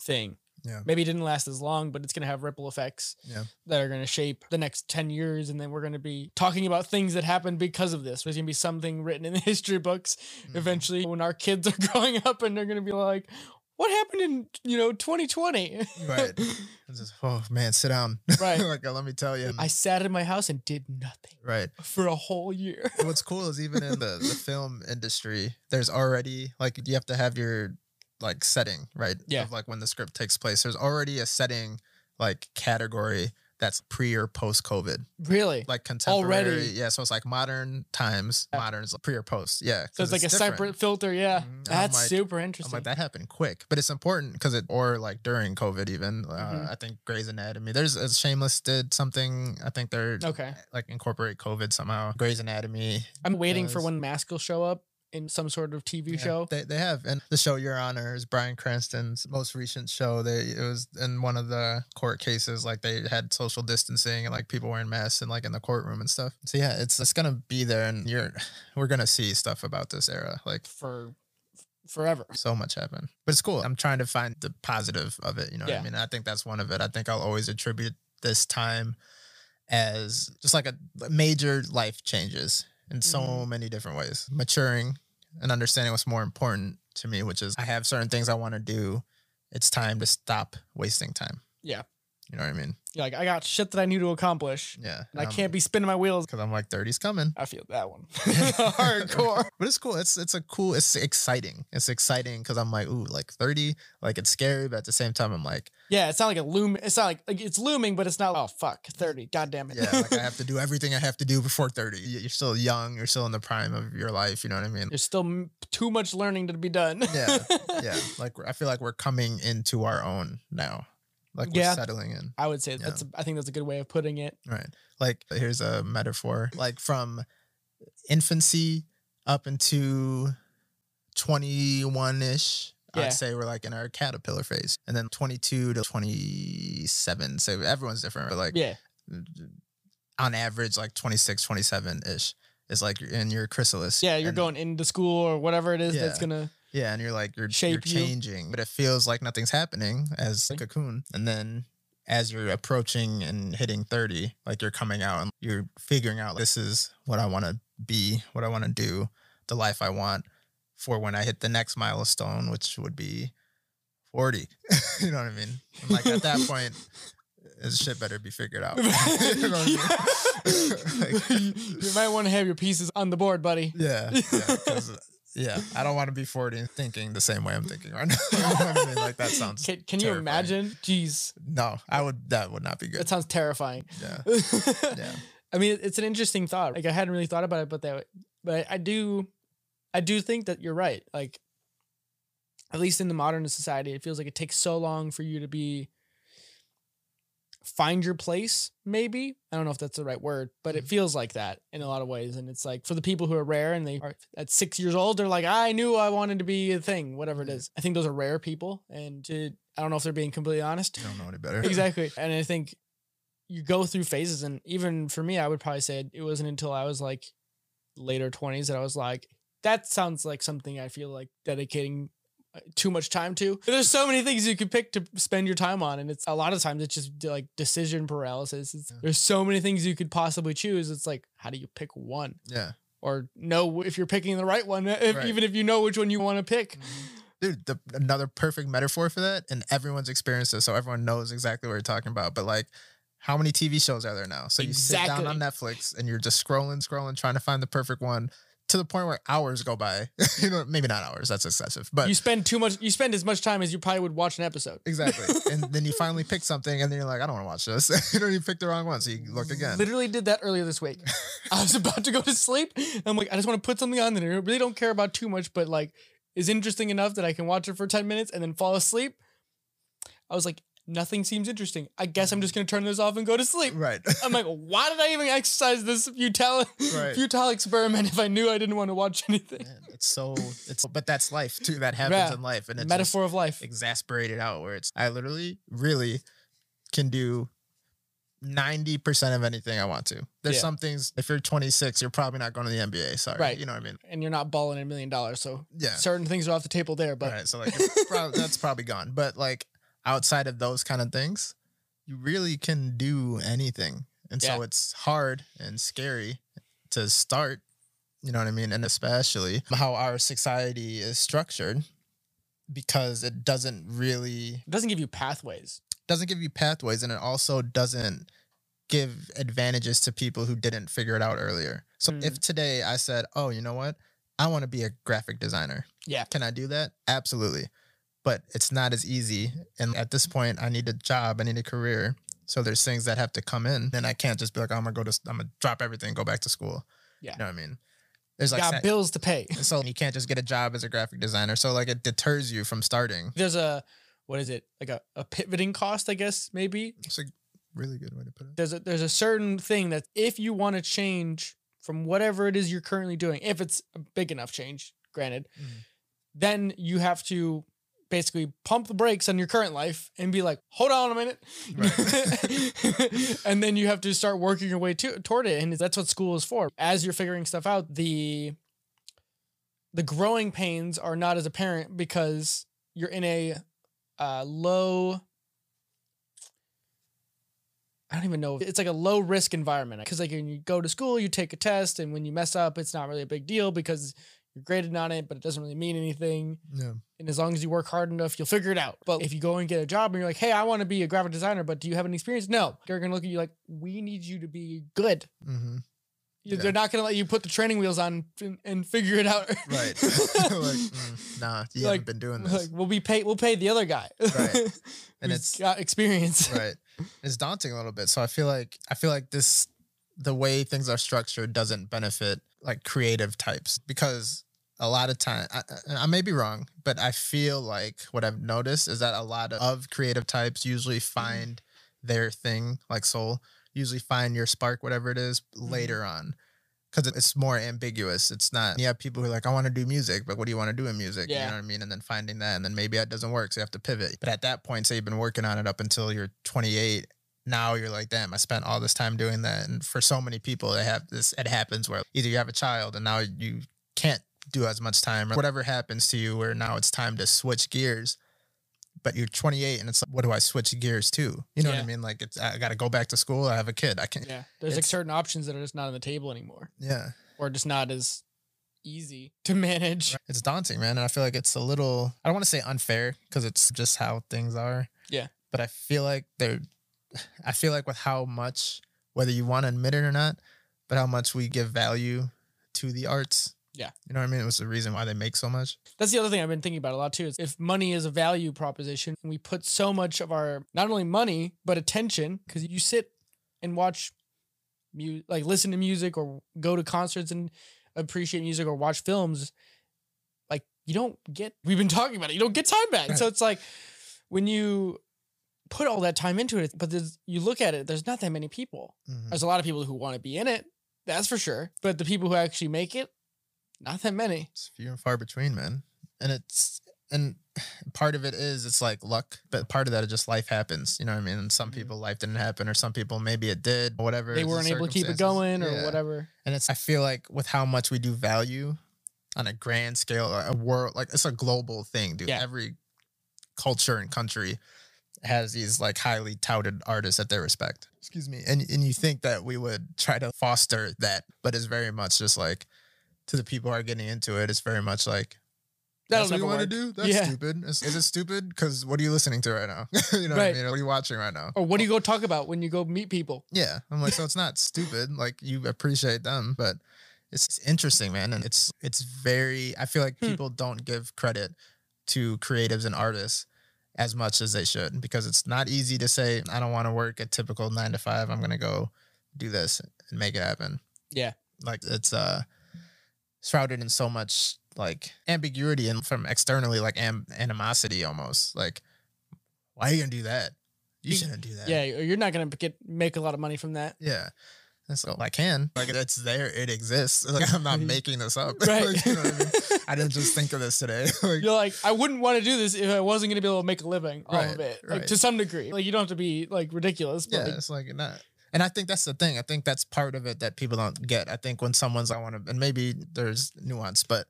thing. Yeah. Maybe it didn't last as long, but it's going to have ripple effects Yeah. that are going to shape the next 10 years. And then we're going to be talking about things that happened because of this. There's going to be something written in the history books Mhm. eventually when our kids are growing up and they're going to be like, what happened in, you know, 2020? Right. Just, oh man, sit down. Right. like, uh, let me tell you. I sat in my house and did nothing right. for a whole year. what's cool is even in the, the film industry, there's already like you have to have your like setting, right? Yeah. Of like when the script takes place. There's already a setting like category that's pre or post COVID. really? Like contemporary. Already? Yeah. So it's like modern times, Yeah. modern is pre or post. Yeah. So it's like a different. separate filter. Yeah. Mhm. That's like- super I'm interesting. like that happened quick, but it's important because it or like during COVID even. Uh, Mhm. I think Grey's Anatomy. There's uh, Shameless did something. I think they're okay. like incorporate COVID somehow. Grey's Anatomy. I'm waiting for when Mask will show up in some sort of TV Yeah, show. They, they have, and the show Your Honor is Bryan Cranston's most recent show. They it was in one of the court cases, like they had social distancing and like people wearing masks and like in the courtroom and stuff. So yeah, it's it's gonna be there, and you're we're gonna see stuff about this era, like for forever. so much happen. But it's cool. I'm trying to find the positive of it. You know what Yeah. I mean? I think that's one of it. I think I'll always attribute this time as just like a major life changes in so Mhm. many different ways. Maturing and understanding what's more important to me, which is I have certain things I want to do. It's time to stop wasting time. Yeah. You know what I mean? You're like, I got shit that I need to accomplish. Yeah. And I can't be spinning my wheels. because I'm like 30's coming. I feel that one. Hardcore. But it's cool. It's it's a cool. It's exciting. It's exciting because I'm like, ooh, like 30. Like it's scary, but at the same time, I'm like, Yeah, it's not like a loom. It's not like, like it's looming, but it's not. Oh fuck, thirty. God damn it. yeah, like I have to do everything I have to do before 30. You- You're still young. You're still in the prime of your life. You know what I mean? There's still m- too much learning to be done. Yeah, yeah. Like I feel like we're coming into our own now. Like we're Yeah. settling in. I would say that's. A, I think that's a good way of putting it. Right. Like here's a metaphor. Like from infancy up into 21 ish. Yeah. I'd say we're like in our caterpillar phase. And then 22 to 27. So everyone's different. But like Yeah, on average, like 26, 27 ish is like in your chrysalis. yeah. You're And- going into school or whatever it is that's gonna. Yeah, and you're like you're, you're Shape you. changing, but it feels like nothing's happening as a cocoon. And then as you're approaching and hitting 30, like you're coming out and you're figuring out this is what I want to be, what I want to do, the life I want for when I hit the next milestone, which would be 40. you know what I mean? And like at that point, this shit better be figured out. You know I mean? Like- you might want to have your pieces on the board, buddy. Yeah, yeah, yeah. I don't want to be forty and thinking the same way I'm thinking right now. You know what I mean? Like that sounds. Can, can you imagine? Jeez, No, I would. That would not be good. that sounds terrifying. Yeah, yeah, I mean, it's an interesting thought. Like I hadn't really thought about it, but that, but I do, I do think that you're right. Like, at least in the modern society, it feels like it takes so long for you to be find your place. Maybe I don't know if that's the right word, but it mm-hmm. feels like that in a lot of ways. And it's like for the people who are rare and they are at six years old, they're like, I knew I wanted to be a thing, whatever it is. I think those are rare people, and to, I don't know if they're being completely honest you don't know any better. exactly. And I think you go through phases, and even for me, I would probably say it wasn't until I was like later twenties that I was like, that sounds like something I feel like dedicating too much time to. There's so many things you could pick to spend your time on, and it's a lot of times it's just like decision paralysis. It's, Yeah. There's so many things you could possibly choose. It's like, how do you pick one? Yeah, Or know if you're picking the right one, eh, if, Right. even if you know which one you want to pick. Mm-hmm. dude. The, another perfect metaphor for that, and everyone's experienced this, so everyone knows exactly what you're talking about. But like, how many TV shows are there now? So you sit down on Netflix and you're just scrolling, scrolling, trying to find the perfect one. To the point where hours go by, you know, maybe not hours. That's excessive, but You spend too much. You spend as much time as you probably would watch an episode. Exactly. and then you finally pick something and then you're like, I don't want to watch this. you know, you picked the wrong one. So you look again. Literally did that earlier this week. I was about to go to sleep. And I'm like, I just want to put something on that I really don't care about too much, but like is interesting enough that I can watch it for 10 minutes and then fall asleep. I was like, nothing seems interesting. I guess I'm just gonna turn this off and go to sleep. Right. I'm like, why did I even exercise this futile Right. futile experiment if I knew I didn't want to watch anything? Man, it's so it's but that's life too. That happens Yeah. in life. And it's Metaphor of life. exasperated out where it's I literally really can do 90% of anything I want to. There's Yeah. some things if you're 26, you're probably not going to the NBA. Sorry. Right. You know what I mean? And you're not balling a million dollars, so Yeah. certain things are off the table there. But right. So like it's prob- that's probably gone. But like outside of those kind of things, you really can do anything. And so it's hard and scary to start, you know what I mean? And especially how our society is structured because it doesn't really it doesn't give you pathways. doesn't give you pathways and it also doesn't give advantages to people who didn't figure it out earlier. So Mm. if today I said, "Oh, you know what? I want to be a graphic designer." Yeah. Can I do that? Absolutely. But it's not as easy and at this point I need a job, I need a career. So there's things that have to come in. And I can't just be like, "I'm going to go to I'm to drop everything, go back to school." Yeah. You know what I mean? There's like Got bills to pay. so you can't just get a job as a graphic designer. So like it deters you from starting. There's a what is it? Like a, a pivoting cost, I guess, maybe. It's a really good way to put it. There's a there's a certain thing that if you want to change from whatever it is you're currently doing, if it's a big enough change, granted, Mhm. then you have to basically pump the brakes on your current life and be like, hold on a minute. and then you have to start working your way to, toward it. And that's what school is for. As you're figuring stuff out, the the growing pains are not as apparent because you're in a uh, low I don't even know. It's like a low risk environment because like when you go to school, you take a test, and when you mess up, it's not really a big deal because you're graded on it, but it doesn't really mean anything. Yeah. And as long as you work hard enough, you'll figure it out. But if you go and get a job and you're like, hey, I want to be a graphic designer, but do you have any experience? No. They're going to look at you like, we need you to be good. Mm-hmm. Yeah. They're not going to let you put the training wheels on and, and figure it out. Right. like, mm, nah, you Like- haven't been doing this. like, we'll be pay, we'll pay the other guy. Right. And it's got experience. right. It's daunting a little bit. So I feel like I feel like this the way things are structured doesn't benefit like creative types because a lot of time I, I may be wrong, but I feel like what I've noticed is that a lot of, of creative types usually mm-hmm. find their thing like soul, usually find your spark, whatever it is, mm-hmm. later on. Because it's more ambiguous. It's not. You have people who are like, I want to do music, but what do you want to do in music? yeah. You know what I mean? And then finding that, and then maybe that doesn't work, so you have to pivot. But at that point, say you've been working on it up until you're 28, now you're like, damn, I spent all this time doing that. And for so many people, they have this. It happens where either you have a child and now you can't do as much time, or whatever happens to you, where now it's time to switch gears. But you're 28, and it's like, what do I switch gears to? You know what I mean? Like, it's I got to go back to school. I have a kid. I can't. Yeah. There's like certain options that are just not on the table anymore Yeah. or just not as easy to manage. It's daunting, man. And I feel like it's a little, I don't want to say unfair because it's just how things are. Yeah. But I feel like they're, I feel like with how much, whether you want to admit it or not, but how much we give value to the arts. Yeah. You know what I mean? It was the reason why they make so much. That's the other thing I've been thinking about a lot too is if money is a value proposition and we put so much of our not only money but attention because you sit and watch mu- like listen to music or go to concerts and appreciate music or watch films like you don't get we've been talking about it you don't get time back so it's like when you put all that time into it but there's, you look at it there's not that many people Mhm. there's a lot of people who want to be in it that's for sure but the people who actually make it not that many It's few and far between, man. And it's, and part of it is it's like luck, but part of that is just life happens. You know what I mean? And some Mhm. people life didn't happen, or some people maybe it did, whatever. they weren't able to keep it going or Yeah. whatever And it's I feel like with how much we do value on a grand scale, a world like it's a global thing, dude. Yeah. Every culture and country has these like highly touted artists that they respect. Excuse me. And and you think that we would try to foster that, but it's very much just like to the people who are getting into it, it's very much like That'll that's what you want to do? That's Yeah. stupid. Is, is it stupid? Because what are you listening to right now? you know what I Right. mean? What are you watching right now? Or what do you go talk about when you go meet people? Yeah, I'm like, so it's not stupid. Like you appreciate them, but it's interesting, man, and it's it's very. I feel like Hmm. people don't give credit to creatives and artists as much as they should because it's not easy to say I don't want to work a typical nine to five. I'm gonna go do this and make it happen. Yeah. like it's uh shrouded in so much like ambiguity and from externally like am- animosity almost. Like, why are you gonna do that? You shouldn't do that. Yeah, you're not gonna get make a lot of money from that. Yeah. And so I can. Like it's there, it exists. Like I'm not making this up. Right. Like, you know I mean? I didn't just think of this today. like, You're like, I wouldn't want to do this if I wasn't gonna be able to make a living off of it. Like right. to some degree. Like you don't have to be like ridiculous, but yeah, like, it's like not. And I think that's the thing. I think that's part of it that people don't get. I think when someone's I want to, and maybe there's nuance, but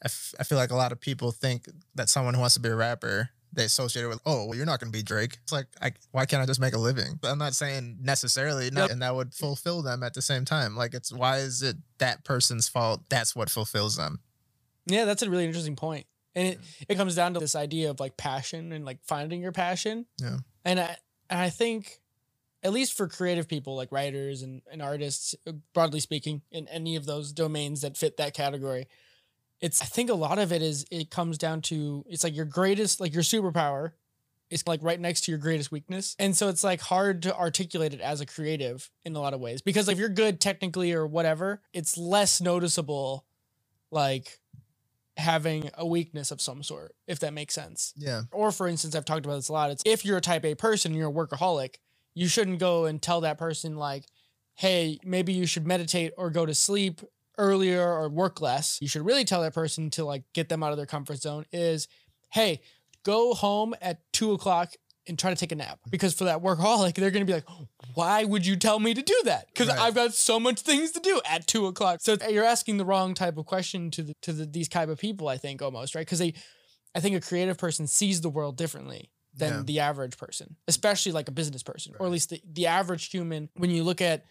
I, f- I feel like a lot of people think that someone who wants to be a rapper, they associate it with, oh, well, you're not going to be Drake. It's like, I, why can't I just make a living? But I'm not saying necessarily, not, Yep. and that would fulfill them at the same time. Like, it's why is it that person's fault? That's what fulfills them. yeah, that's a really interesting point. And it, it comes down to this idea of like passion and like finding your passion. Yeah. And I and I think at least for creative people like writers and, and artists, uh, broadly speaking, in any of those domains that fit that category, it's I think a lot of it is it comes down to it's like your greatest like your superpower is like right next to your greatest weakness. And so it's like hard to articulate it as a creative in a lot of ways. Because if you're good technically or whatever, it's less noticeable like having a weakness of some sort, if that makes sense Yeah. or for instance, I've talked about this a lot. It's if you're a type A person you're a workaholic, you shouldn't go and tell that person like, "Hey, maybe you should meditate or go to sleep earlier or work less." You should really tell that person to like get them out of their comfort zone. Is, "Hey, go home at two o'clock and try to take a nap." Because for that workaholic, they're gonna be like, "Why would you tell me to do that? Because Right. I've got so much things to do at two o'clock." So you're asking the wrong type of question to the, to the, these type of people. I think almost right because they I think a creative person sees the world differently than Yeah. the average person, especially like a business person, or at least the, the average human. When you look at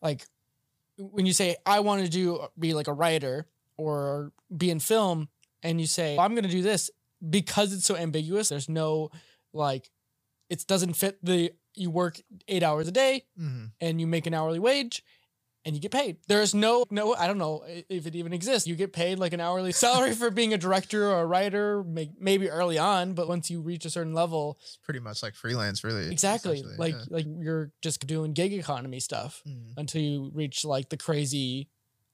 like when you say I want to do be like a writer or be in film and you say I'm going to do this because it's so ambiguous. There's no like it doesn't fit the you work 8 hours a day Mm-hmm. and you make an hourly wage and you get paid. There's no no I don't know if it even exists. You get paid like an hourly salary for being a director or a writer, may- maybe early on, but once you reach a certain level, It's pretty much like freelance, really. exactly, like yeah. like you're just doing gig economy stuff Mhm. until you reach like the crazy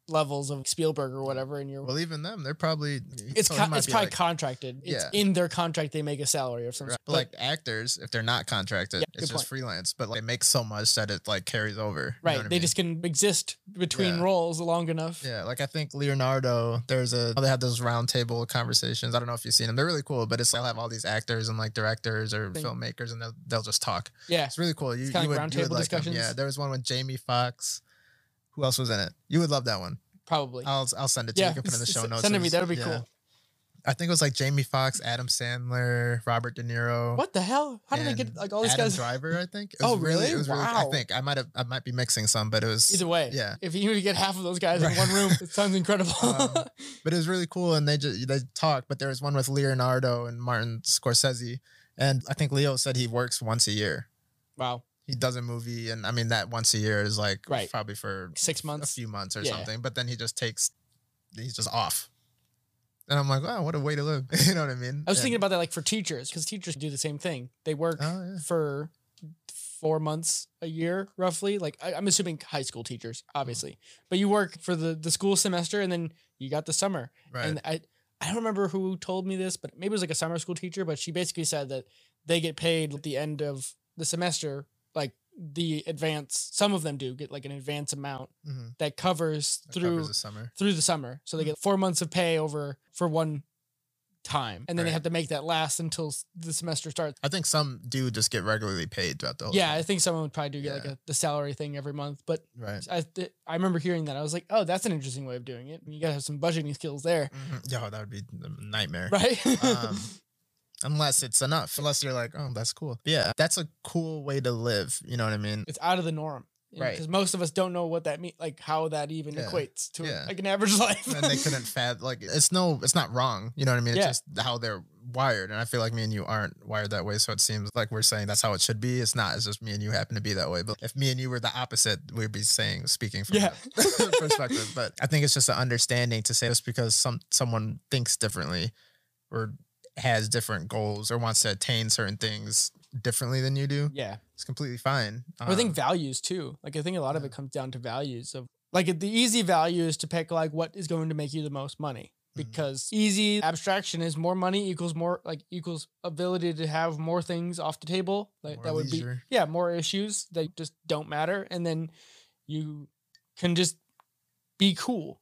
levels of Spielberg or whatever and you're Well, even them, they're probably it's it it's probably like- contracted. It's Yeah. in their contract they make a salary or something. Right. But like actors, if they're not contracted, Yeah, it's just point. freelance. But like, they make so much that it like carries over. right, they mean? just can exist between Yeah. roles long enough. Yeah, like I think Leonardo, there's a they have those roundtable conversations. I don't know if you've seen them. They're really cool, but it's they'll have all these actors and like directors or Think- filmmakers, and they'll they'll just talk. Yeah. It's really cool. You, you like would, round you would table like them. discussions. Yeah, there was one with Jamie Foxx. Who else was in it? You would love that one. Probably. I'll I'll send it to you. yeah. You can put in the show notes. Send it me. That'd be yeah. cool. I think it was like Jamie Foxx, Adam Sandler, Robert De Niro. What the hell? How did they get like all these Adam guys? Driver, I think. It Oh, really? really? It was really. Wow. I think I might have. I might be mixing some, but it was Either way, Yeah. If you get half of those guys in one room, it sounds incredible. Um, but it was really cool and they just they talk but there was one with leonardo and martin scorsese and i think leo said he works once a year wow, he does a movie and i mean that once a year is like Right. probably for six months, a few months or Yeah. something but then he just takes he's just off and i'm like wow what a way to live you know what i mean I was And- thinking about that like for teachers because teachers do the same thing. They work oh yeah for four months a year, roughly. Like I, I'm assuming high school teachers, mm-hmm. obviously, but you work for the the school semester and then you got the summer. right And I I don't remember who told me this, but maybe it was like a summer school teacher. But she basically said that they get paid at the end of the semester, like the advance. Some of them do get like an advance amount Mhm. that covers That through covers the summer through the summer. So they get four months of pay over for one time, and then they have to make that last until the semester starts. i think some do just get regularly paid throughout the whole Yeah, I think someone would probably do get like a the salary thing every month, but right I th- I remember hearing that I was like, oh, that's an interesting way of doing it. You gotta have some budgeting skills there, Mhm. yeah that would be a nightmare right? um, unless it's enough. Unless you're like, oh, that's cool. Yeah, that's a cool way to live. You know what I mean? it's out of the norm, Right. Because most of us don't know what that means, like how that even Yeah. equates to Yeah. like an average life. and they couldn't fad like it's no, it's not wrong. You know what I mean? It's Yeah. just how they're wired, and I feel like me and you aren't wired that way. So it seems like we're saying that's how it should be. It's not. It's just me and you happen to be that way. But if me and you were the opposite, we'd be saying speaking from Yeah. that perspective. But I think it's just an understanding to say just because some someone thinks differently or has different goals or wants to attain certain things differently than you do, yeah. it's completely fine. I think Um, values too. Like I think a lot of it comes down to values of like the easy value is to pick like what is going to make you the most money. Mhm. Because easy abstraction is more money equals more like equals ability to have more things off the table. Like more that would be yeah, more issues that just don't matter. And then you can just be cool.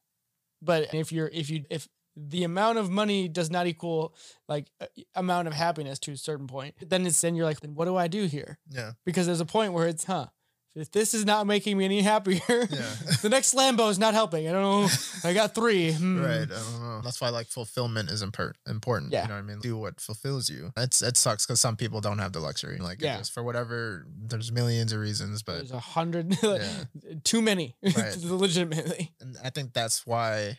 But if you're if you if the amount of money does not equal like amount of happiness to a certain point, then it's then you're like, then what do I do here? yeah. because there's a point where it's huh if this is not making me any happier Yeah. the next lambo is not helping i don't know i got three Hmm. Right. I don't know. That's why like fulfillment is impor- important. Yeah. You know what I mean? Do what fulfills you. It's it sucks because some people don't have the luxury. Like Yeah. yeah. for whatever there's millions of reasons, but there's a hundred Yeah. too many Right. legitimately and I think that's why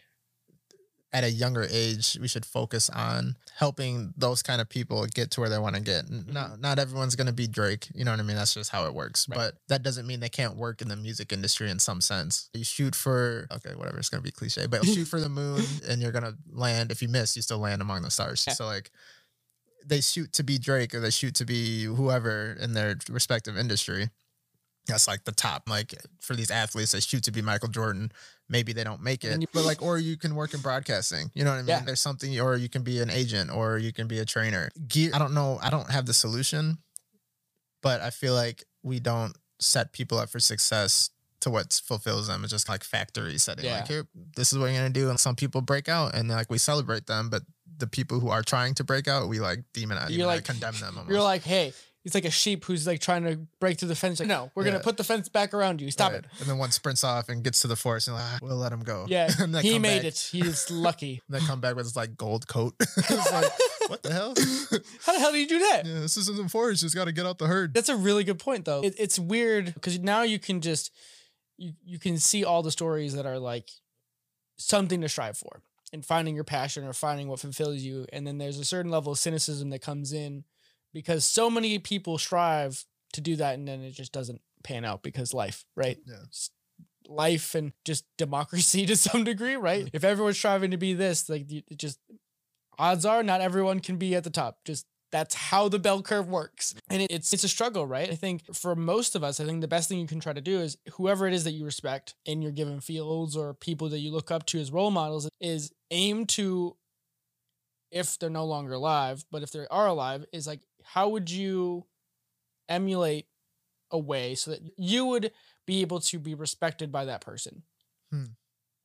at a younger age we should focus on helping those kind of people get to where they want to get. Not mm-hmm. not everyone's gonna be Drake, you know what I mean? That's just how it works. Right. But that doesn't mean they can't work in the music industry in some sense. You shoot for okay, whatever, it's gonna be cliche, but shoot for the moon and you're gonna land. If you miss, you still land among the stars. Yeah. So like they shoot to be Drake or they shoot to be whoever in their respective industry. That's like the top. Like for these athletes, they shoot to be Michael Jordan. Maybe they don't make it, but like, or you can work in broadcasting. You know what I mean? Yeah. There's something, or you can be an agent, or you can be a trainer. Gear. I don't know. I don't have the solution, but I feel like we don't set people up for success to what fulfills them. It's just like factory setting. Yeah. Like, here, this is what you're gonna do, and some people break out, and like we celebrate them, but the people who are trying to break out, we like demonize, You're like- condemn them. Almost. you're like hey it's like a sheep who's like trying to break through the fence like no we're gonna put the fence back around you stop Right. it And then one sprints off and gets to the forest and like, "Ah, we'll let him go. yeah and they he come made back- it He's is lucky They come back with this like gold coat. it's like, what the hell? how the hell do you do that yeah, this isn't the forest. Just got to get out the herd. That's a really good point, though. It, it's weird because now you can just you you can see all the stories that are like something to strive for. and finding your passion or finding what fulfills you. And then there's a certain level of cynicism that comes in because so many people strive to do that and then it just doesn't pan out because life, right? Yeah. Life and just democracy to some degree, right? If everyone's striving to be this, like it just odds are not everyone can be at the top. Just that's how the bell curve works. And it, it's it's a struggle, right? I think for most of us, I think the best thing you can try to do is whoever it is that you respect in your given fields or people that you look up to as role models is aim to if they're no longer alive, but if they are alive, is like how would you emulate a way so that you would be able to be respected by that person? Hmm.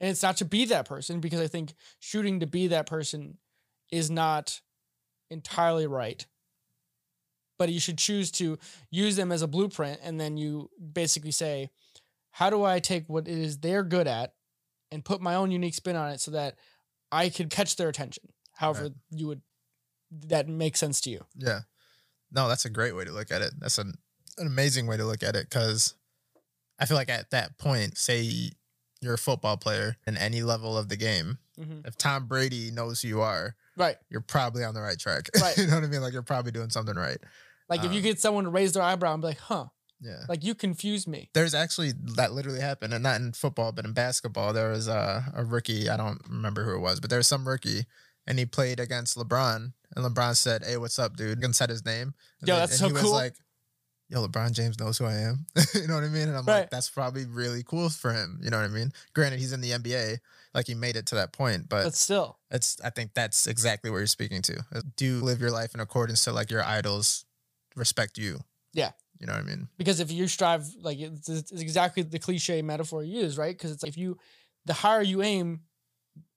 And it's not to be that person because I think shooting to be that person is not entirely right. But you should choose to use them as a blueprint and then you basically say, how do I take what it is they're good at and put my own unique spin on it so that I could catch their attention? However, Right. you would that makes sense to you. Yeah. No, that's a great way to look at it. That's an, an amazing way to look at it because I feel like at that point, say you're a football player in any level of the game, Mm-hmm. if Tom Brady knows who you are, Right. you're probably on the right track. Right. you know what I mean? Like you're probably doing something right. Like if you Um, get someone to raise their eyebrow and be like, huh, Yeah. like you confuse me. There's actually that literally happened, and not in football, but in basketball. There was a, a rookie. I don't remember who it was, but there was some rookie, and he played against LeBron, and LeBron said, "Hey, what's up, dude?" And said his name. And Yo, then- that's and so he cool. Was like, Yo, LeBron James knows who I am. you know what I mean? And I'm Right. like, that's probably really cool for him. You know what I mean? Granted, he's in the NBA, like he made it to that point, but But still, it's I think that's exactly what you're speaking to. Uh, do live your life in accordance to like your idols respect you? Yeah. You know what I mean? because if you strive, like it's, it's exactly the cliche metaphor you use, right? Because it's like if you, the higher you aim,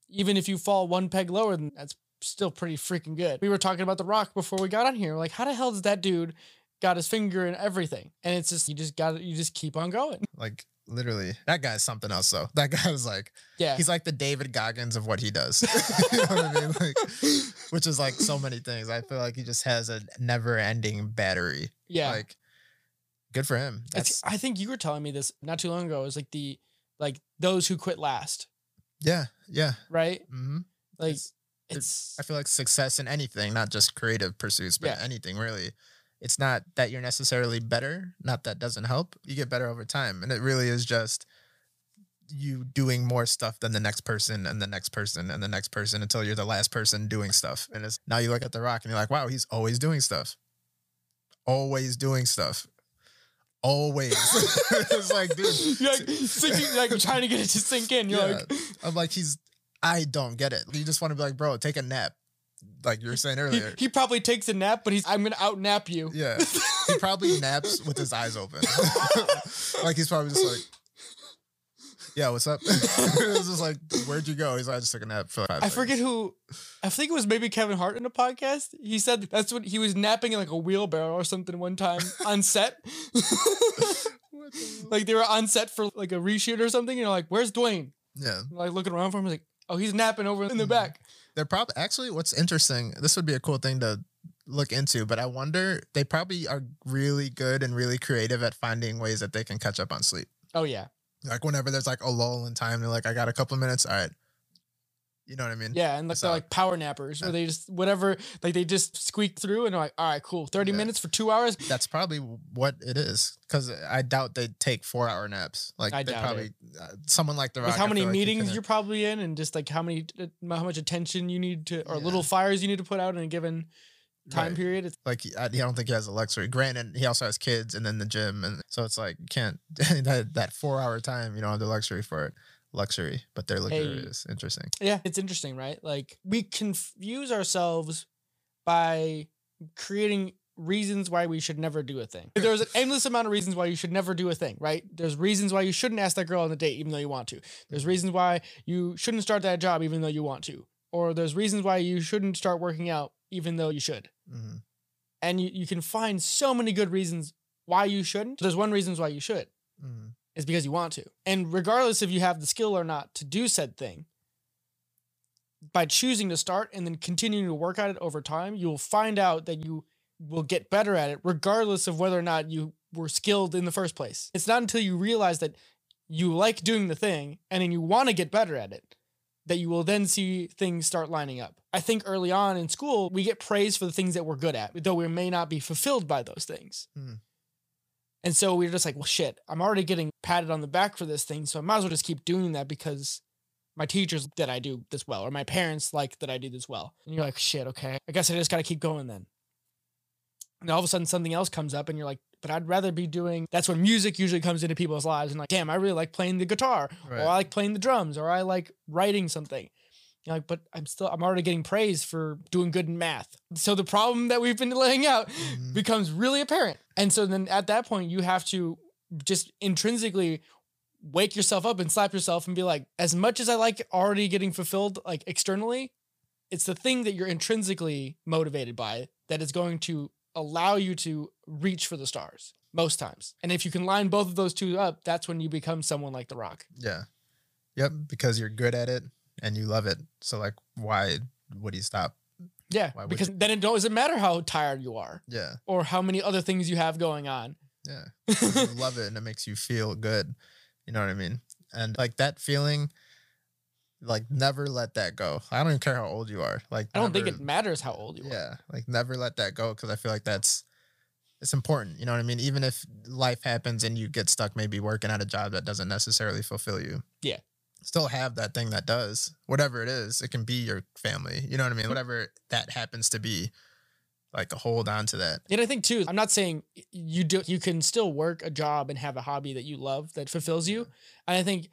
even if you fall one peg lower, then that's still pretty freaking good. We were talking about The Rock before we got on here. Like, how the hell does that dude got his finger in everything? And it's just you just got you just keep on going. Like literally, that guy's something else though. That guy's like Yeah, he's like the David Goggins of what he does. you know what I mean? Like, which is like so many things. I feel like he just has a never-ending battery. yeah. Like, good for him. That's I think you were telling me this not too long ago. It was like the like those who quit last, yeah, yeah. right? hmm Like It's- it's, I feel like success in anything, not just creative pursuits, but Yeah. anything really. It's not that you're necessarily better, not that doesn't help. You get better over time. And it really is just you doing more stuff than the next person and the next person and the next person until you're the last person doing stuff. And it's now you look at the rock and you're like, wow, he's always doing stuff. Always doing stuff. Always. it's like, dude. you're like sinking, like trying to get it to sink in. You're Yeah. like, I'm like, he's I don't get it. You just want to be like, bro, take a nap. Like you were saying he, earlier. he probably takes a nap, but he's I'm gonna out nap you. Yeah. He probably naps with his eyes open. like he's probably just like, yeah, what's up? it was just like, where'd you go? He's like, I just took a nap for like five I forget who. I think it was maybe Kevin Hart in a podcast. He said that's what he was napping in like a wheelbarrow or something one time on set. the like they were on set for like a reshoot or something. And you're like, "Where's Dwayne?" yeah. Like looking around for him, like, "Oh, he's napping over in the Mhm. back." They're probably actually what's interesting, this would be a cool thing to look into, but I wonder they probably are really good and really creative at finding ways that they can catch up on sleep. Oh yeah, Like whenever there's like a lull in time, they're like, I got a couple minutes. All right. You know what I mean? yeah, and like So- they're like power nappers, Yeah. they just whatever, like they just squeak through, and they're like, "All right, cool, thirty Yeah. minutes for two hours." That's probably what it is. Because I doubt they'd take four hour naps. Like I they doubt probably uh, someone like the Rock. With how many like meetings can- you're probably in, and just like how many, uh, how much attention you need to, or Yeah. little fires you need to put out in a given time Right. period. It's like I, I don't think he has a luxury. Granted, he also has kids and then the gym, and so it's like you can't that that four hour time. You don't have the luxury for it. Luxury, but they're luxurious. Interesting. Yeah, it's interesting, right? Like we confuse ourselves by creating reasons why we should never do a thing. There's an endless amount of reasons why you should never do a thing, right? There's reasons why you shouldn't ask that girl on the date even though you want to. There's reasons why you shouldn't start that job even though you want to. Or there's reasons why you shouldn't start working out even though you should. hmm And you, you can find so many good reasons why you shouldn't. There's one reason why you should. hmm It's because you want to. And regardless if you have the skill or not to do said thing, by choosing to start and then continuing to work at it over time, you will find out that you will get better at it, regardless of whether or not you were skilled in the first place. It's not until you realize that you like doing the thing and then you want to get better at it that you will then see things start lining up. I think early on in school, we get praise for the things that we're good at, though we may not be fulfilled by those things. Hmm. And so we're just like, well, shit, I'm already getting patted on the back for this thing. So I might as well just keep doing that because my teachers that I do this well, or my parents like that I do this well. And you're like, shit, okay, I guess I just got to keep going then. And all of a sudden something else comes up and you're like, but I'd rather be doing that's when music usually comes into people's lives and like, damn, I really like playing the guitar Right. or I like playing the drums or I like writing something. You're like, but I'm still I'm already getting praise for doing good in math. So the problem that we've been laying out Mhm. becomes really apparent. And so then at that point you have to just intrinsically wake yourself up and slap yourself and be like, as much as I like already getting fulfilled like externally, it's the thing that you're intrinsically motivated by that is going to allow you to reach for the stars most times. And if you can line both of those two up, that's when you become someone like The Rock. Yeah. Yep. Because you're good at it and you love it. So like, why would he stop? Yeah, because then it doesn't matter how tired you are Yeah. or how many other things you have going on. Yeah. you love it and it makes you feel good. You know what I mean? And like that feeling, like never let that go. I don't even care how old you are. Like I don't think it matters how old you are. Yeah, like never let that go because I feel like that's it's important. You know what I mean? Even if life happens and you get stuck, maybe working at a job that doesn't necessarily fulfill you. Yeah. Still have that thing that does whatever it is. It can be your family. You know what I mean? Whatever that happens to be. Like hold on to that. And I think too, I'm not saying you do you can still work a job and have a hobby that you love that fulfills you. And I think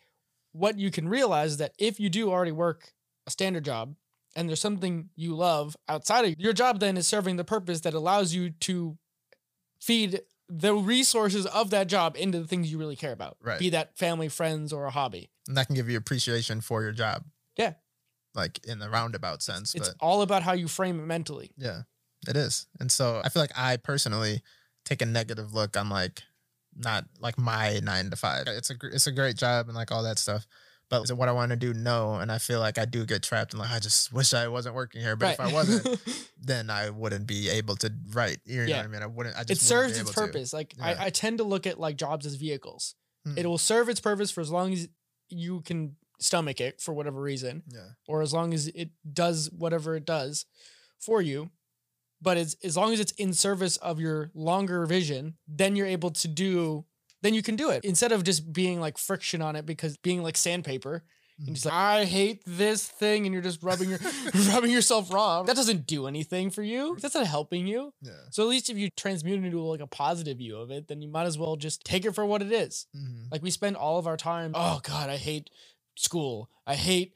what you can realize is that if you do already work a standard job and there's something you love outside of your job then is serving the purpose that allows you to feed the resources of that job into the things you really care about. Right. Be that family, friends, or a hobby. And that can give you appreciation for your job. Yeah. Like in the roundabout sense. It's but all about how you frame it mentally. Yeah, it is. And so I feel like I personally take a negative look on like not like my nine to five. It's a it's a great job and like all that stuff. But is it what I want to do? No. And I feel like I do get trapped and like I just wish I wasn't working here. But if I wasn't, then I wouldn't be able to write. You know Yeah. what I mean? I wouldn't. I just it serves its able to. purpose. Like Yeah. I, I tend to look at like jobs as vehicles. Hmm. It will serve its purpose for as long as you can stomach it for whatever reason, Yeah. or as long as it does whatever it does for you. But it's as long as it's in service of your longer vision, then you're able to do. Then you can do it instead of just being like friction on it because being like sandpaper. And just like I hate this thing, and you're just rubbing your rubbing yourself raw. That doesn't do anything for you. That's not helping you. Yeah. So at least if you transmute it into like a positive view of it, then you might as well just take it for what it is. Mhm. Like we spend all of our time, oh God, I hate school. I hate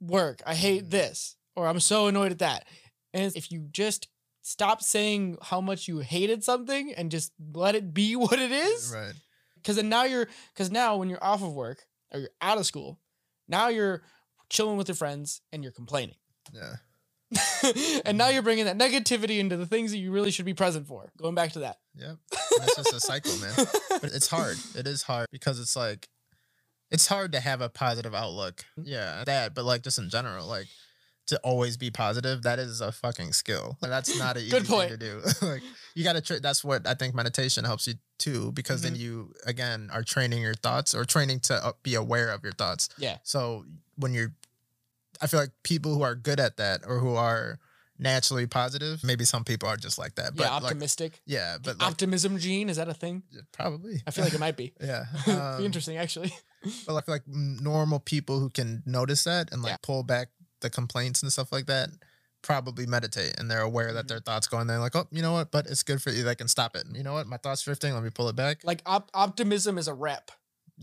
work. I hate Mhm. this. Or I'm so annoyed at that. And if you just stop saying how much you hated something and just let it be what it is, Right. because then now you're because now when you're off of work or you're out of school, now you're chilling with your friends and you're complaining. Yeah. and now mm-hmm. you're bringing that negativity into the things that you really should be present for. Going back to that. Yep. It's just a cycle, man. but it's hard. It is hard because it's like it's hard to have a positive outlook. Mm-hmm. Yeah, that, but like just in general, like to always be positive, that is a fucking skill. And that's not an easy Good thing point. to do. like you got to. Tra- that's what I think meditation helps you too, because Mm-hmm. then you again are training your thoughts or training to uh, be aware of your thoughts. Yeah. So when you're, I feel like people who are good at that or who are naturally positive, maybe some people are just like that. But yeah, like, optimistic. yeah, but like, Optimism gene, is that a thing? probably. I feel like it might be. Yeah. Be um, interesting actually. but I feel like normal people who can notice that and like Yeah. pull back the complaints and stuff like that probably meditate and they're aware that Mhm. their thoughts go and they're like, oh, you know what? But it's good for you. They can stop it. You know what? My thoughts drifting. Let me pull it back. Like op- optimism is a rep.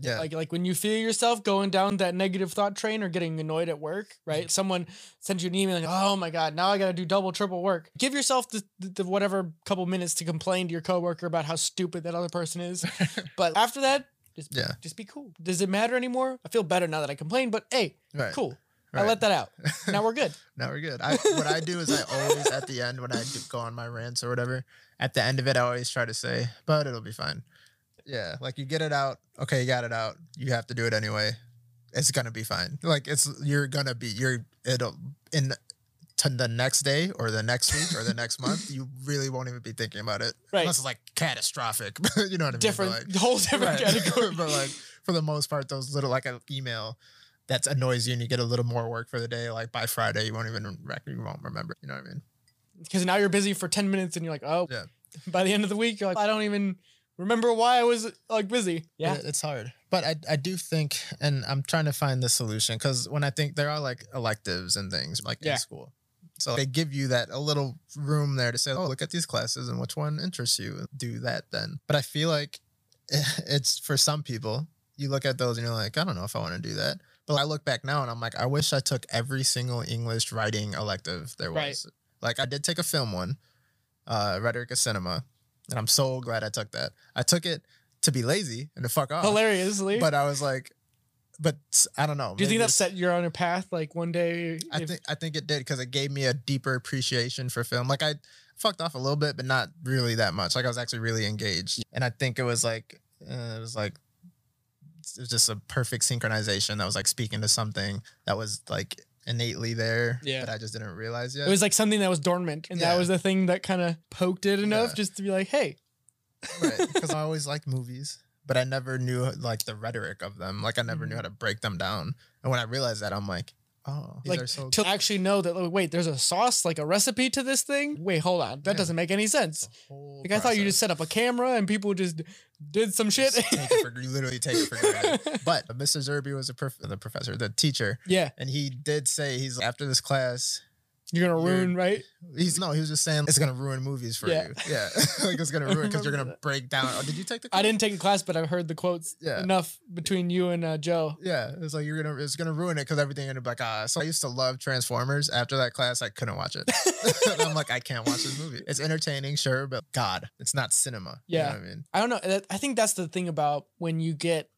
Yeah. Like like when you feel yourself going down that negative thought train or getting annoyed at work, right? Mm-hmm. Someone sends you an email like, "Oh my god, now I got to do double triple work." Give yourself the, the, whatever couple minutes to complain to your coworker about how stupid that other person is. but after that, just Yeah. just be cool. Does it matter anymore? I feel better now that I complain, but hey, right. cool. I let that out. Now we're good. now we're good. I, what I do is I always at the end when I do go on my rants or whatever, at the end of it, I always try to say, but it'll be fine. Yeah, like you get it out. Okay, you got it out. You have to do it anyway. It's gonna be fine. Like it's you're gonna be you're it'll in to the next day or the next week or the next month. You really won't even be thinking about it Right. unless it's like catastrophic. you know what I mean? Different like- whole different Right. category. but like for the most part, those little like an email that annoys you and you get a little more work for the day. Like by Friday, you won't even you won't remember. You know what I mean? Because now you're busy for 10 minutes and you're like, oh, Yeah. by the end of the week, you're like, I don't even remember why I was like busy. Yeah. It- it's hard. But I, I do think, and I'm trying to find the solution because when I think there are like electives and things like Yeah. in school. So they give you that a little room there to say, oh, look at these classes and which one interests you. Do that then. But I feel like it's for some people, you look at those and you're like, I don't know if I want to do that. But I look back now and I'm like, I wish I took every single English writing elective there was. Right. Like I did take a film one, uh, rhetoric of cinema, and I'm so glad I took that. I took it to be lazy and to fuck off. Hilariously. But I was like, but I don't know. Do you think that set you on a path like one day? I if- think I think it did because it gave me a deeper appreciation for film. Like I fucked off a little bit, but not really that much. Like I was actually really engaged, and I think it was like uh, it was like it was just a perfect synchronization that was like speaking to something that was like innately there Yeah. that I just didn't realize yet. it was like something that was dormant and that was the thing that kind of poked it enough Yeah. just to be like, hey, right because I always liked movies, but I never knew like the rhetoric of them. Like I never knew mm-hmm. how to break them down. And when I realized that, I'm like, oh, these like are so to actually know that, like, wait, there's a sauce, like a recipe to this thing? Wait, hold on. That Yeah. doesn't make any sense. the whole Like I thought you just set up a camera and people just did some shit. Just take it for, you literally take it for granted. But Mr. Zerby was a prof- the professor, the teacher, yeah, and he did say he's after this class. You're gonna You're- ruin, right? He's no, he was just saying it's gonna ruin movies for Yeah. you. Yeah, like it's gonna ruin because you're gonna that. break down. Oh, did you take the? I didn't take the class, but I've heard the quotes Yeah. enough between you and uh, Joe. Yeah, it's like you're gonna it's gonna ruin it because everything gonna be like ah. So I used to love Transformers. After that class, I couldn't watch it. I'm like I can't watch this movie. It's entertaining, sure, but God, it's not cinema. You know Yeah. I mean. I don't know. I think that's the thing about when you get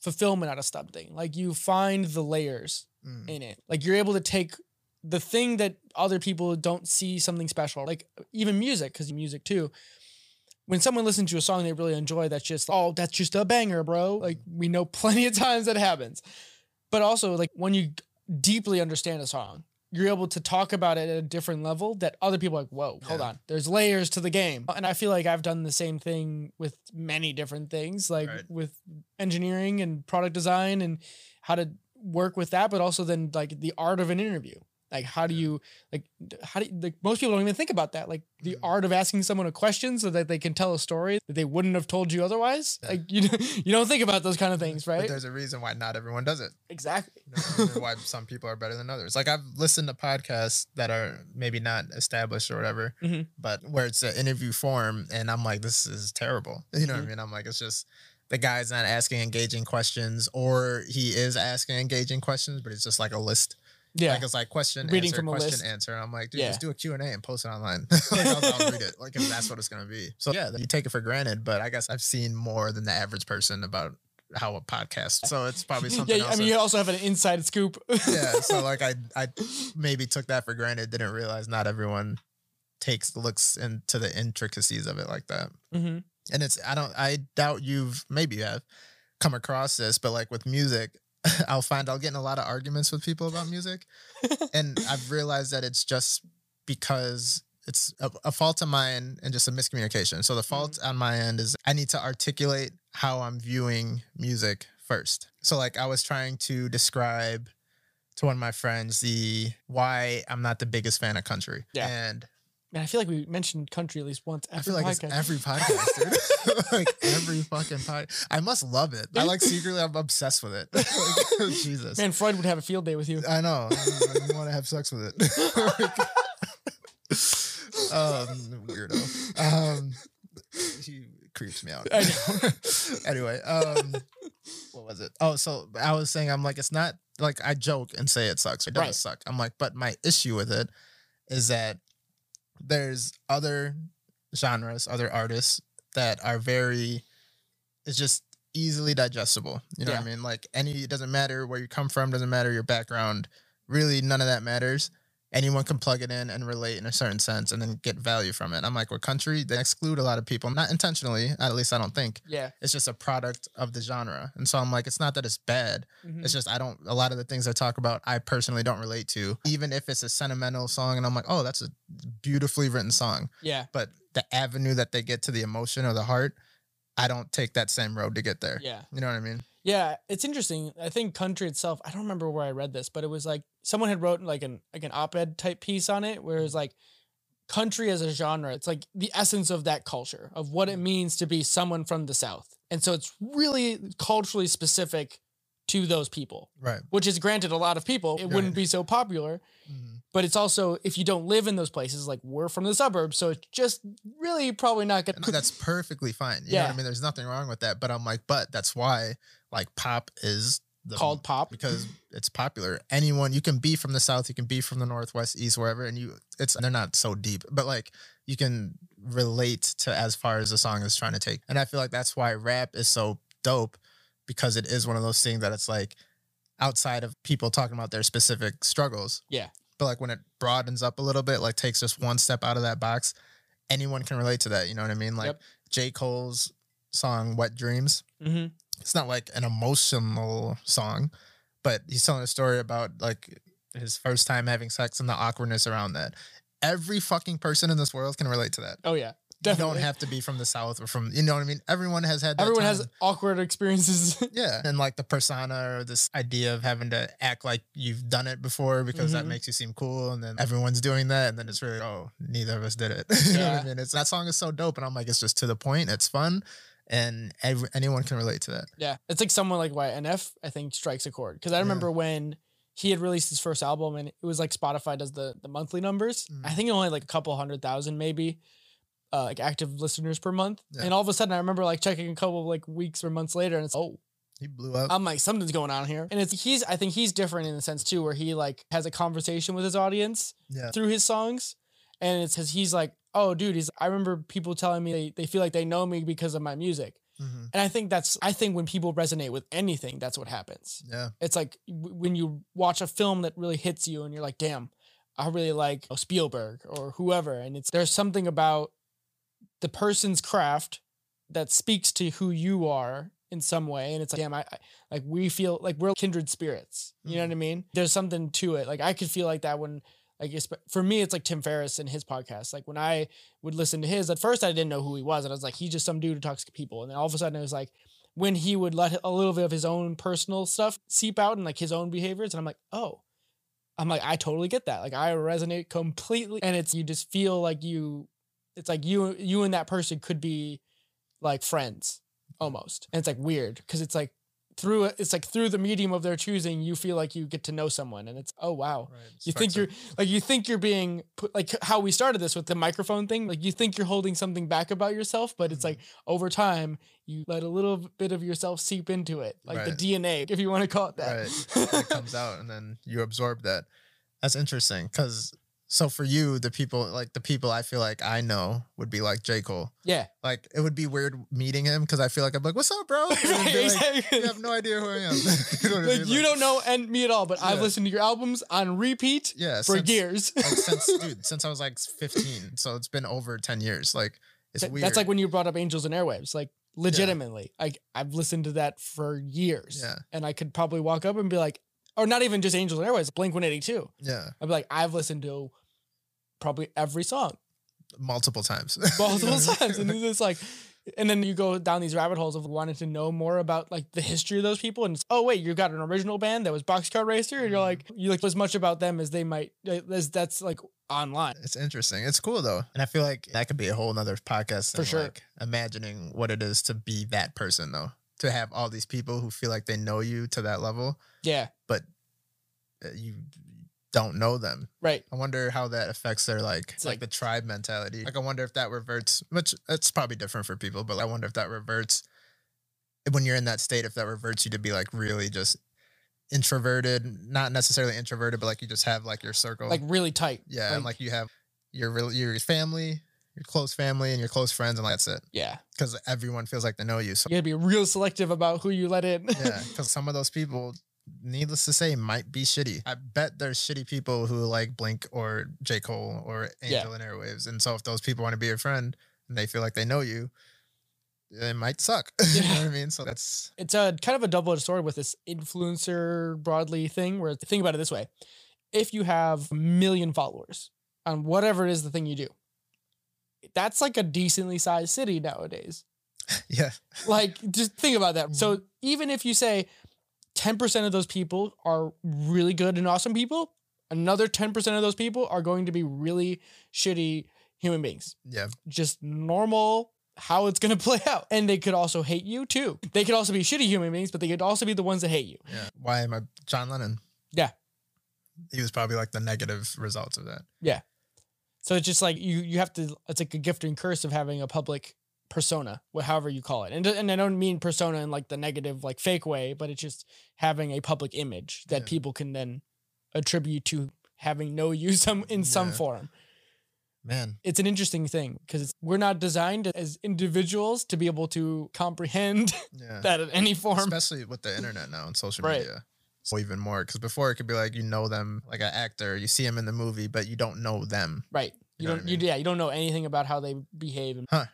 fulfillment out of something. Like you find the layers Mm. in it. Like you're able to take the thing that other people don't see something special. Like even music, because music too. When someone listens to a song they really enjoy, that's just oh, that's just a banger, bro. Like we know plenty of times that happens. But also like when you deeply understand a song, you're able to talk about it at a different level that other people are like, whoa, hold Yeah. on. There's layers to the game. And I feel like I've done the same thing with many different things, like Right. with engineering and product design and how to work with that, but also then like the art of an interview. Like how do you like how do you, like most people don't even think about that. Like the Mhm. art of asking someone a question so that they can tell a story that they wouldn't have told you otherwise. Yeah. Like you you don't think about those kind of things, right But there's a reason why not everyone does it. Exactly. You know, there's a reason why some people are better than others. Like I've listened to podcasts that are maybe not established or whatever, Mhm. but where it's an interview form, and I'm like, this is terrible. You know what Mhm. I mean? I'm like, it's just the guy's not asking engaging questions, or he is asking engaging questions, but it's just like a list. Yeah. Like it's like question, Reading answer, from a question, list. answer. I'm like, dude, Yeah. just do a Q&A and post it online. like, I'll, I'll read it. Like if that's what it's gonna be. So yeah, you take it for granted, but I guess I've seen more than the average person about how a podcast. So it's probably something yeah, else. I mean, that- you also have an inside scoop. yeah so like i i maybe took that for granted didn't realize not everyone takes looks into the intricacies of it like that hmm and it's i don't i doubt you've maybe you have come across this but like with music i'll find i'll get in a lot of arguments with people about music and i've realized that it's just because it's a, a fault of mine and just a miscommunication. So the fault mm-hmm. on my end is i need to articulate how i'm viewing music first. So like i was trying to describe to one of my friends the why i'm not the biggest fan of country. Yeah. and Man, I feel like we mentioned country at least once. I Every feel like podcast. it's every podcast, dude. like every fucking pod. I must love it. I like secretly, I'm obsessed with it. Like, Jesus, Man, Freud would have a field day with you. I know. I want to have sex with it. um, weirdo. Um, he creeps me out. I know. anyway, um, what was it? Oh, so I was saying, I'm like, it's not like I joke and say it sucks. It does Right. suck. I'm like, but my issue with it is that there's other genres, other artists that are very, it's just easily digestible. You know what I mean? Like any, it doesn't matter where you come from, doesn't matter your background. Really, none of that matters. Anyone can plug it in and relate in a certain sense and then get value from it. I'm like, we're country, they exclude a lot of people, not intentionally, at least I don't think. Yeah. It's just a product of the genre. And so I'm like, it's not that it's bad. Mhm. It's just I don't a lot of the things I talk about I personally don't relate to. Even if it's a sentimental song and I'm like, oh, that's a beautifully written song. Yeah. But the avenue that they get to the emotion or the heart, I don't take that same road to get there. Yeah. You know what I mean? Yeah, it's interesting. I think country itself, I don't remember where I read this, but it was like someone had wrote like an like an op-ed type piece on it where it's like country as a genre, it's like the essence of that culture, of what it means to be someone from the South. And so it's really culturally specific to those people, Right. which is granted a lot of people, it Right. wouldn't be so popular. Mhm. But it's also if you don't live in those places, like we're from the suburbs, so it's just really probably not gonna that's perfectly fine. You know what Yeah. I mean? There's nothing wrong with that. But I'm like, but that's why like pop is the called pop. because it's popular. Anyone you can be from the south, you can be from the northwest, east, wherever, and you it's they're not so deep, but like you can relate to as far as the song is trying to take. And I feel like that's why rap is so dope because it is one of those things that it's like outside of people talking about their specific struggles. Yeah. But like when it broadens up a little bit, like takes just one step out of that box, anyone can relate to that. You know what I mean? Like Yep. J. Cole's song Wet Dreamz hmm it's not like an emotional song, but he's telling a story about like his first time having sex and the awkwardness around that. Every fucking person in this world can relate to that. Oh yeah, You don't have to be from the south or from you know what I mean. Everyone has had that Everyone has awkward experiences. yeah, and like the persona or this idea of having to act like you've done it before because that Mhm. makes you seem cool, and then everyone's doing that, and then it's really oh neither of us did it. you know what I mean? It's that song is so dope, and I'm like it's just to the point. It's fun, and every, anyone can relate to that. Yeah, it's like someone like why NF I think strikes a chord because I Yeah. remember when he had released his first album and it was like Spotify does the the monthly numbers. Mm. I think it only like a couple hundred thousand maybe. Uh, like active listeners per month, Yeah. and all of a sudden I remember like checking a couple of like weeks or months later, and it's oh, He blew up. I'm like something's going on here, and it's he's I think he's different in the sense too where he like has a conversation with his audience yeah. through his songs, and it says he's like oh dude, he's I remember people telling me they, they feel like they know me because of my music, Mhm. and I think that's I think when people resonate with anything, that's what happens. Yeah. It's like when you watch a film that really hits you, and you're like, damn, I really like Spielberg or whoever, and it's there's something about the person's craft that speaks to who you are in some way, and it's like, damn, I, I like we feel like we're kindred spirits. You know what I mean? There's something to it. Like I could feel like that when. Like for me, it's like Tim Ferriss and his podcast. Like when I would listen to his, at first I didn't know who he was, and I was like, he's just some dude who talks to people. And then all of a sudden, it was like when he would let a little bit of his own personal stuff seep out and like his own behaviors, and I'm like, oh, I'm like, I totally get that. Like I resonate completely, and it's you just feel like you, it's like you you and that person could be like friends almost, and it's like weird because it's like through it, it's like through the medium of their choosing, you feel like you get to know someone, and it's oh wow. Right. You think you're like you think you're being put like how we started this with the microphone thing. Like you think you're holding something back about yourself, but it's Mhm. like over time you let a little bit of yourself seep into it, like Right. the DNA, if you want to call it that. Right. it comes out and then you absorb that. That's interesting because so for you, the people like the people I feel like I know would be like J. Cole. yeah, Like it would be weird meeting him because I feel like I'm like, what's up, bro? Right, like, exactly. you have no idea who I am. you know what I like mean? you don't know and me at all, but I've listened to your albums on repeat yeah, for since, years. like since dude, since I was like 15. So it's been over 10 years. Like it's That- weird. That's like when you brought up Angels and Airwaves. Like legitimately, like I've listened to that for years, Yeah. and I could probably walk up and be like, or not even just Angels and Airwaves, Blink One Eighty Two. yeah, I'd be like, I've listened to probably every song multiple times. multiple times, and it's like, and then you go down these rabbit holes of wanting to know more about like the history of those people, and it's oh wait, you got an original band that was Boxcar Racer, and you're Mhm. like, you like as much about them as they might, as that's like online. It's interesting. It's cool though. And I feel like that could be a whole nother podcast. For sure. Like imagining what it is to be that person though. To have all these people who feel like they know you to that level, Yeah, but uh, you don't know them. right. I wonder how that affects their like It's like, like- the tribe mentality. Like I wonder if that reverts, which it's probably different for people, but I wonder if that reverts when you're in that state, if that reverts you to be like really just introverted, not necessarily introverted, but like you just have like your circle. Like really tight. Yeah, and like you have your real your family, your close family, and your close friends, and that's it. yeah, Because everyone feels like they know you. So you gotta be real selective about who you let in. yeah, because some of those people, needless to say, might be shitty. I bet there's shitty people who like Blink or J Cole or Yeah. Angel and Airwaves, and so if those people want to be your friend and they feel like they know you, it might suck. you know what I mean? So that's it's a kind of a double-edged sword with this influencer broadly thing where think about it this way if you have a million followers on whatever it is the thing you do that's like a decently sized city nowadays Yeah. Like, just think about that. Mm-hmm. So, even if you say 10% of those people are really good and awesome people, another 10% of those people are going to be really shitty human beings. Yeah. Just normal how it's going to play out. And they could also hate you too. They could also be shitty human beings, but they could also be the ones that hate you. Yeah. Why am I John Lennon? Yeah. He was probably like the negative results of that. So it's just like you you have to it's like a gift and curse of having a public persona, however you call it. And and I don't mean persona in like the negative like fake way, but it's just having a public image that Yeah. people can then attribute to having no use some in some Yeah. form. Man. It's an interesting thing because we're not designed as individuals to be able to comprehend Yeah. that in any form. Especially with the internet now and social Right. media. So even more because before it could be like you know them like an actor, you see him in the movie, but you don't know them. right. You, You know don't I you yeah, you don't know anything about how they behave and Huh.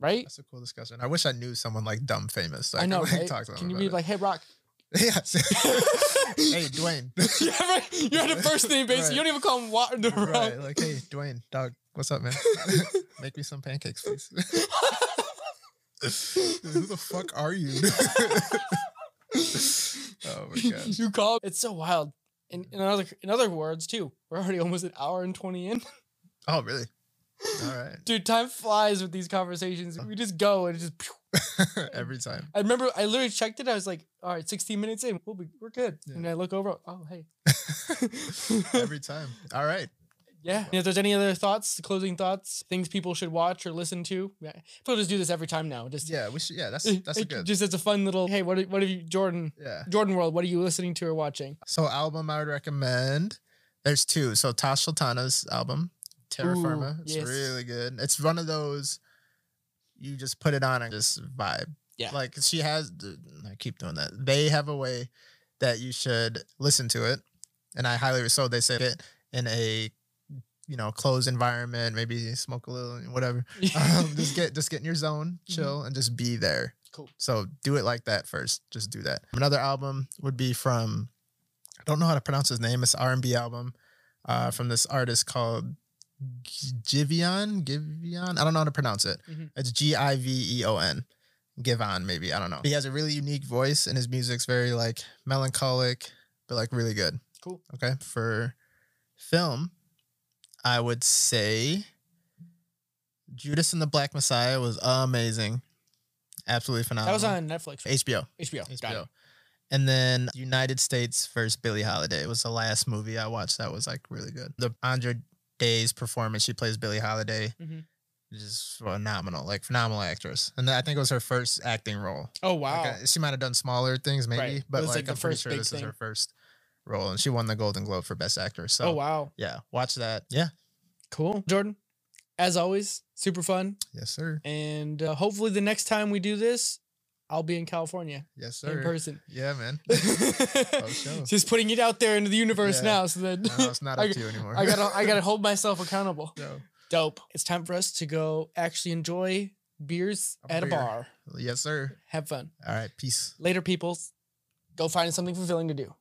right? That's a cool discussion. I wish I knew someone like dumb famous. So I, I know, could, like, right? talk to them Can you be it. like, hey Rock? yes. hey, Dwayne. yeah, right. You're on a first name basis. Right. You don't even call him Wa- the Rock. right. Like, hey, Dwayne, dog, what's up, man? Make me some pancakes, please. Who the fuck are you? Oh my gosh. you call it's so wild. In, in other in other words too, we're already almost an hour and twenty in. Oh, really? All right. Dude, time flies with these conversations. We just go and it just. Every time. I remember I literally checked it. I was like, all right, 16 minutes in, we'll be, we're good. Yeah. And I look over, oh, hey. Every time. All right. Yeah. If there's any other thoughts, closing thoughts, things people should watch or listen to, yeah. We'll just do this every time now. Just, Yeah, we should. Yeah, that's that's good. just as a fun little, hey, what, are- what have you, Jordan, Yeah. Jordan World, what are you listening to or watching? So album I would recommend. There's two. So Tash Sultana's album, Terra Ooh, Firma. It's yes. really good. It's one of those you just put it on and just vibe. Yeah. Like she has I keep doing that. They have a way that you should listen to it. And I highly so they say it in a you know, closed environment, maybe smoke a little, whatever. Um, just get just get in your zone, chill, and just be there. Cool. So do it like that first. Just do that. Another album would be from I don't know how to pronounce his name. It's R and B album uh, from this artist called G- Giveon. Giveon. I don't know how to pronounce it. Mhm. It's G I V E O N. Givon, maybe I don't know. He has a really unique voice, and his music's very like melancholic, but like really good. Cool. Okay, for film, I would say Judas and the Black Messiah was amazing, absolutely phenomenal. That was on Netflix. right? HBO. HBO. Got it. HBO. And then United States versus Billie Holiday was the last movie I watched that was like really good. The Andra Day's performance, she plays Billie Holiday, Mhm. is just phenomenal, like phenomenal actress. And I think it was her first acting role. Oh, wow. Like, uh, she might have done smaller things maybe, Right. but like, like, I'm pretty sure this is her first role, and she won the Golden Globe for Best Actress. So oh, wow. yeah, watch that. Yeah, Cool. Jordan, as always, super fun. yes sir, And uh, hopefully the next time we do this, I'll be in California yes sir. in person. Yeah, man. sure. Just putting it out there into the universe Yeah. now so that No, it's not I, up to you anymore. I gotta I gotta hold myself accountable. No. Dope. It's time for us to go actually enjoy beers A at a bar. Yes sir. Have fun. All right, peace. Later, peoples. Go find something fulfilling to do.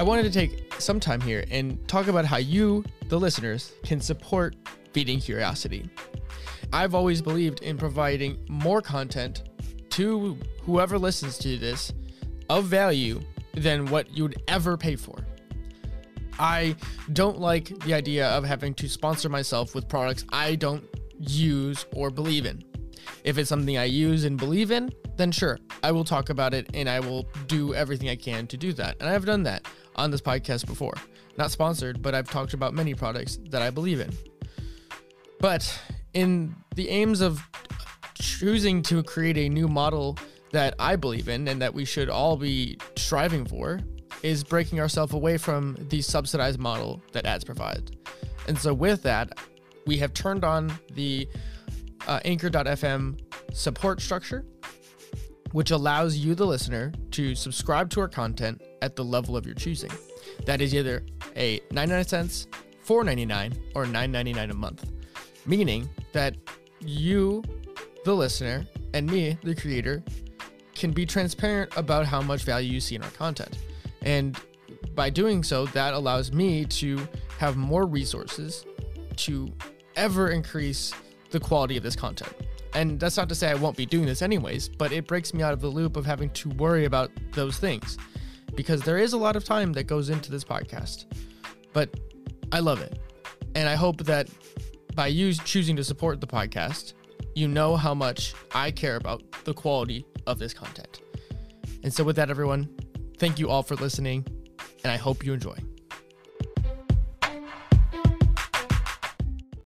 I wanted to take some time here and talk about how you, the listeners, can support Feeding Curiosity. I've always believed in providing more content to whoever listens to this of value than what you'd ever pay for. I don't like the idea of having to sponsor myself with products I don't use or believe in. If it's something I use and believe in, then sure, I will talk about it and I will do everything I can to do that. And I've done that on this podcast before. Not sponsored, but I've talked about many products that I believe in. But in the aims of choosing to create a new model that I believe in and that we should all be striving for is breaking ourselves away from the subsidized model that ads provide. And so with that, we have turned on the uh, anchor.fm support structure, which allows you, the listener, to subscribe to our content at the level of your choosing. That is either a 99 cents, 4.99, or 9.99 a month, meaning that you, the listener, and me, the creator, can be transparent about how much value you see in our content. And by doing so, that allows me to have more resources to ever increase the quality of this content. And that's not to say I won't be doing this anyways, but it breaks me out of the loop of having to worry about those things because there is a lot of time that goes into this podcast. But I love it. And I hope that by you choosing to support the podcast, you know how much I care about the quality of this content. And so, with that, everyone, thank you all for listening, and I hope you enjoy.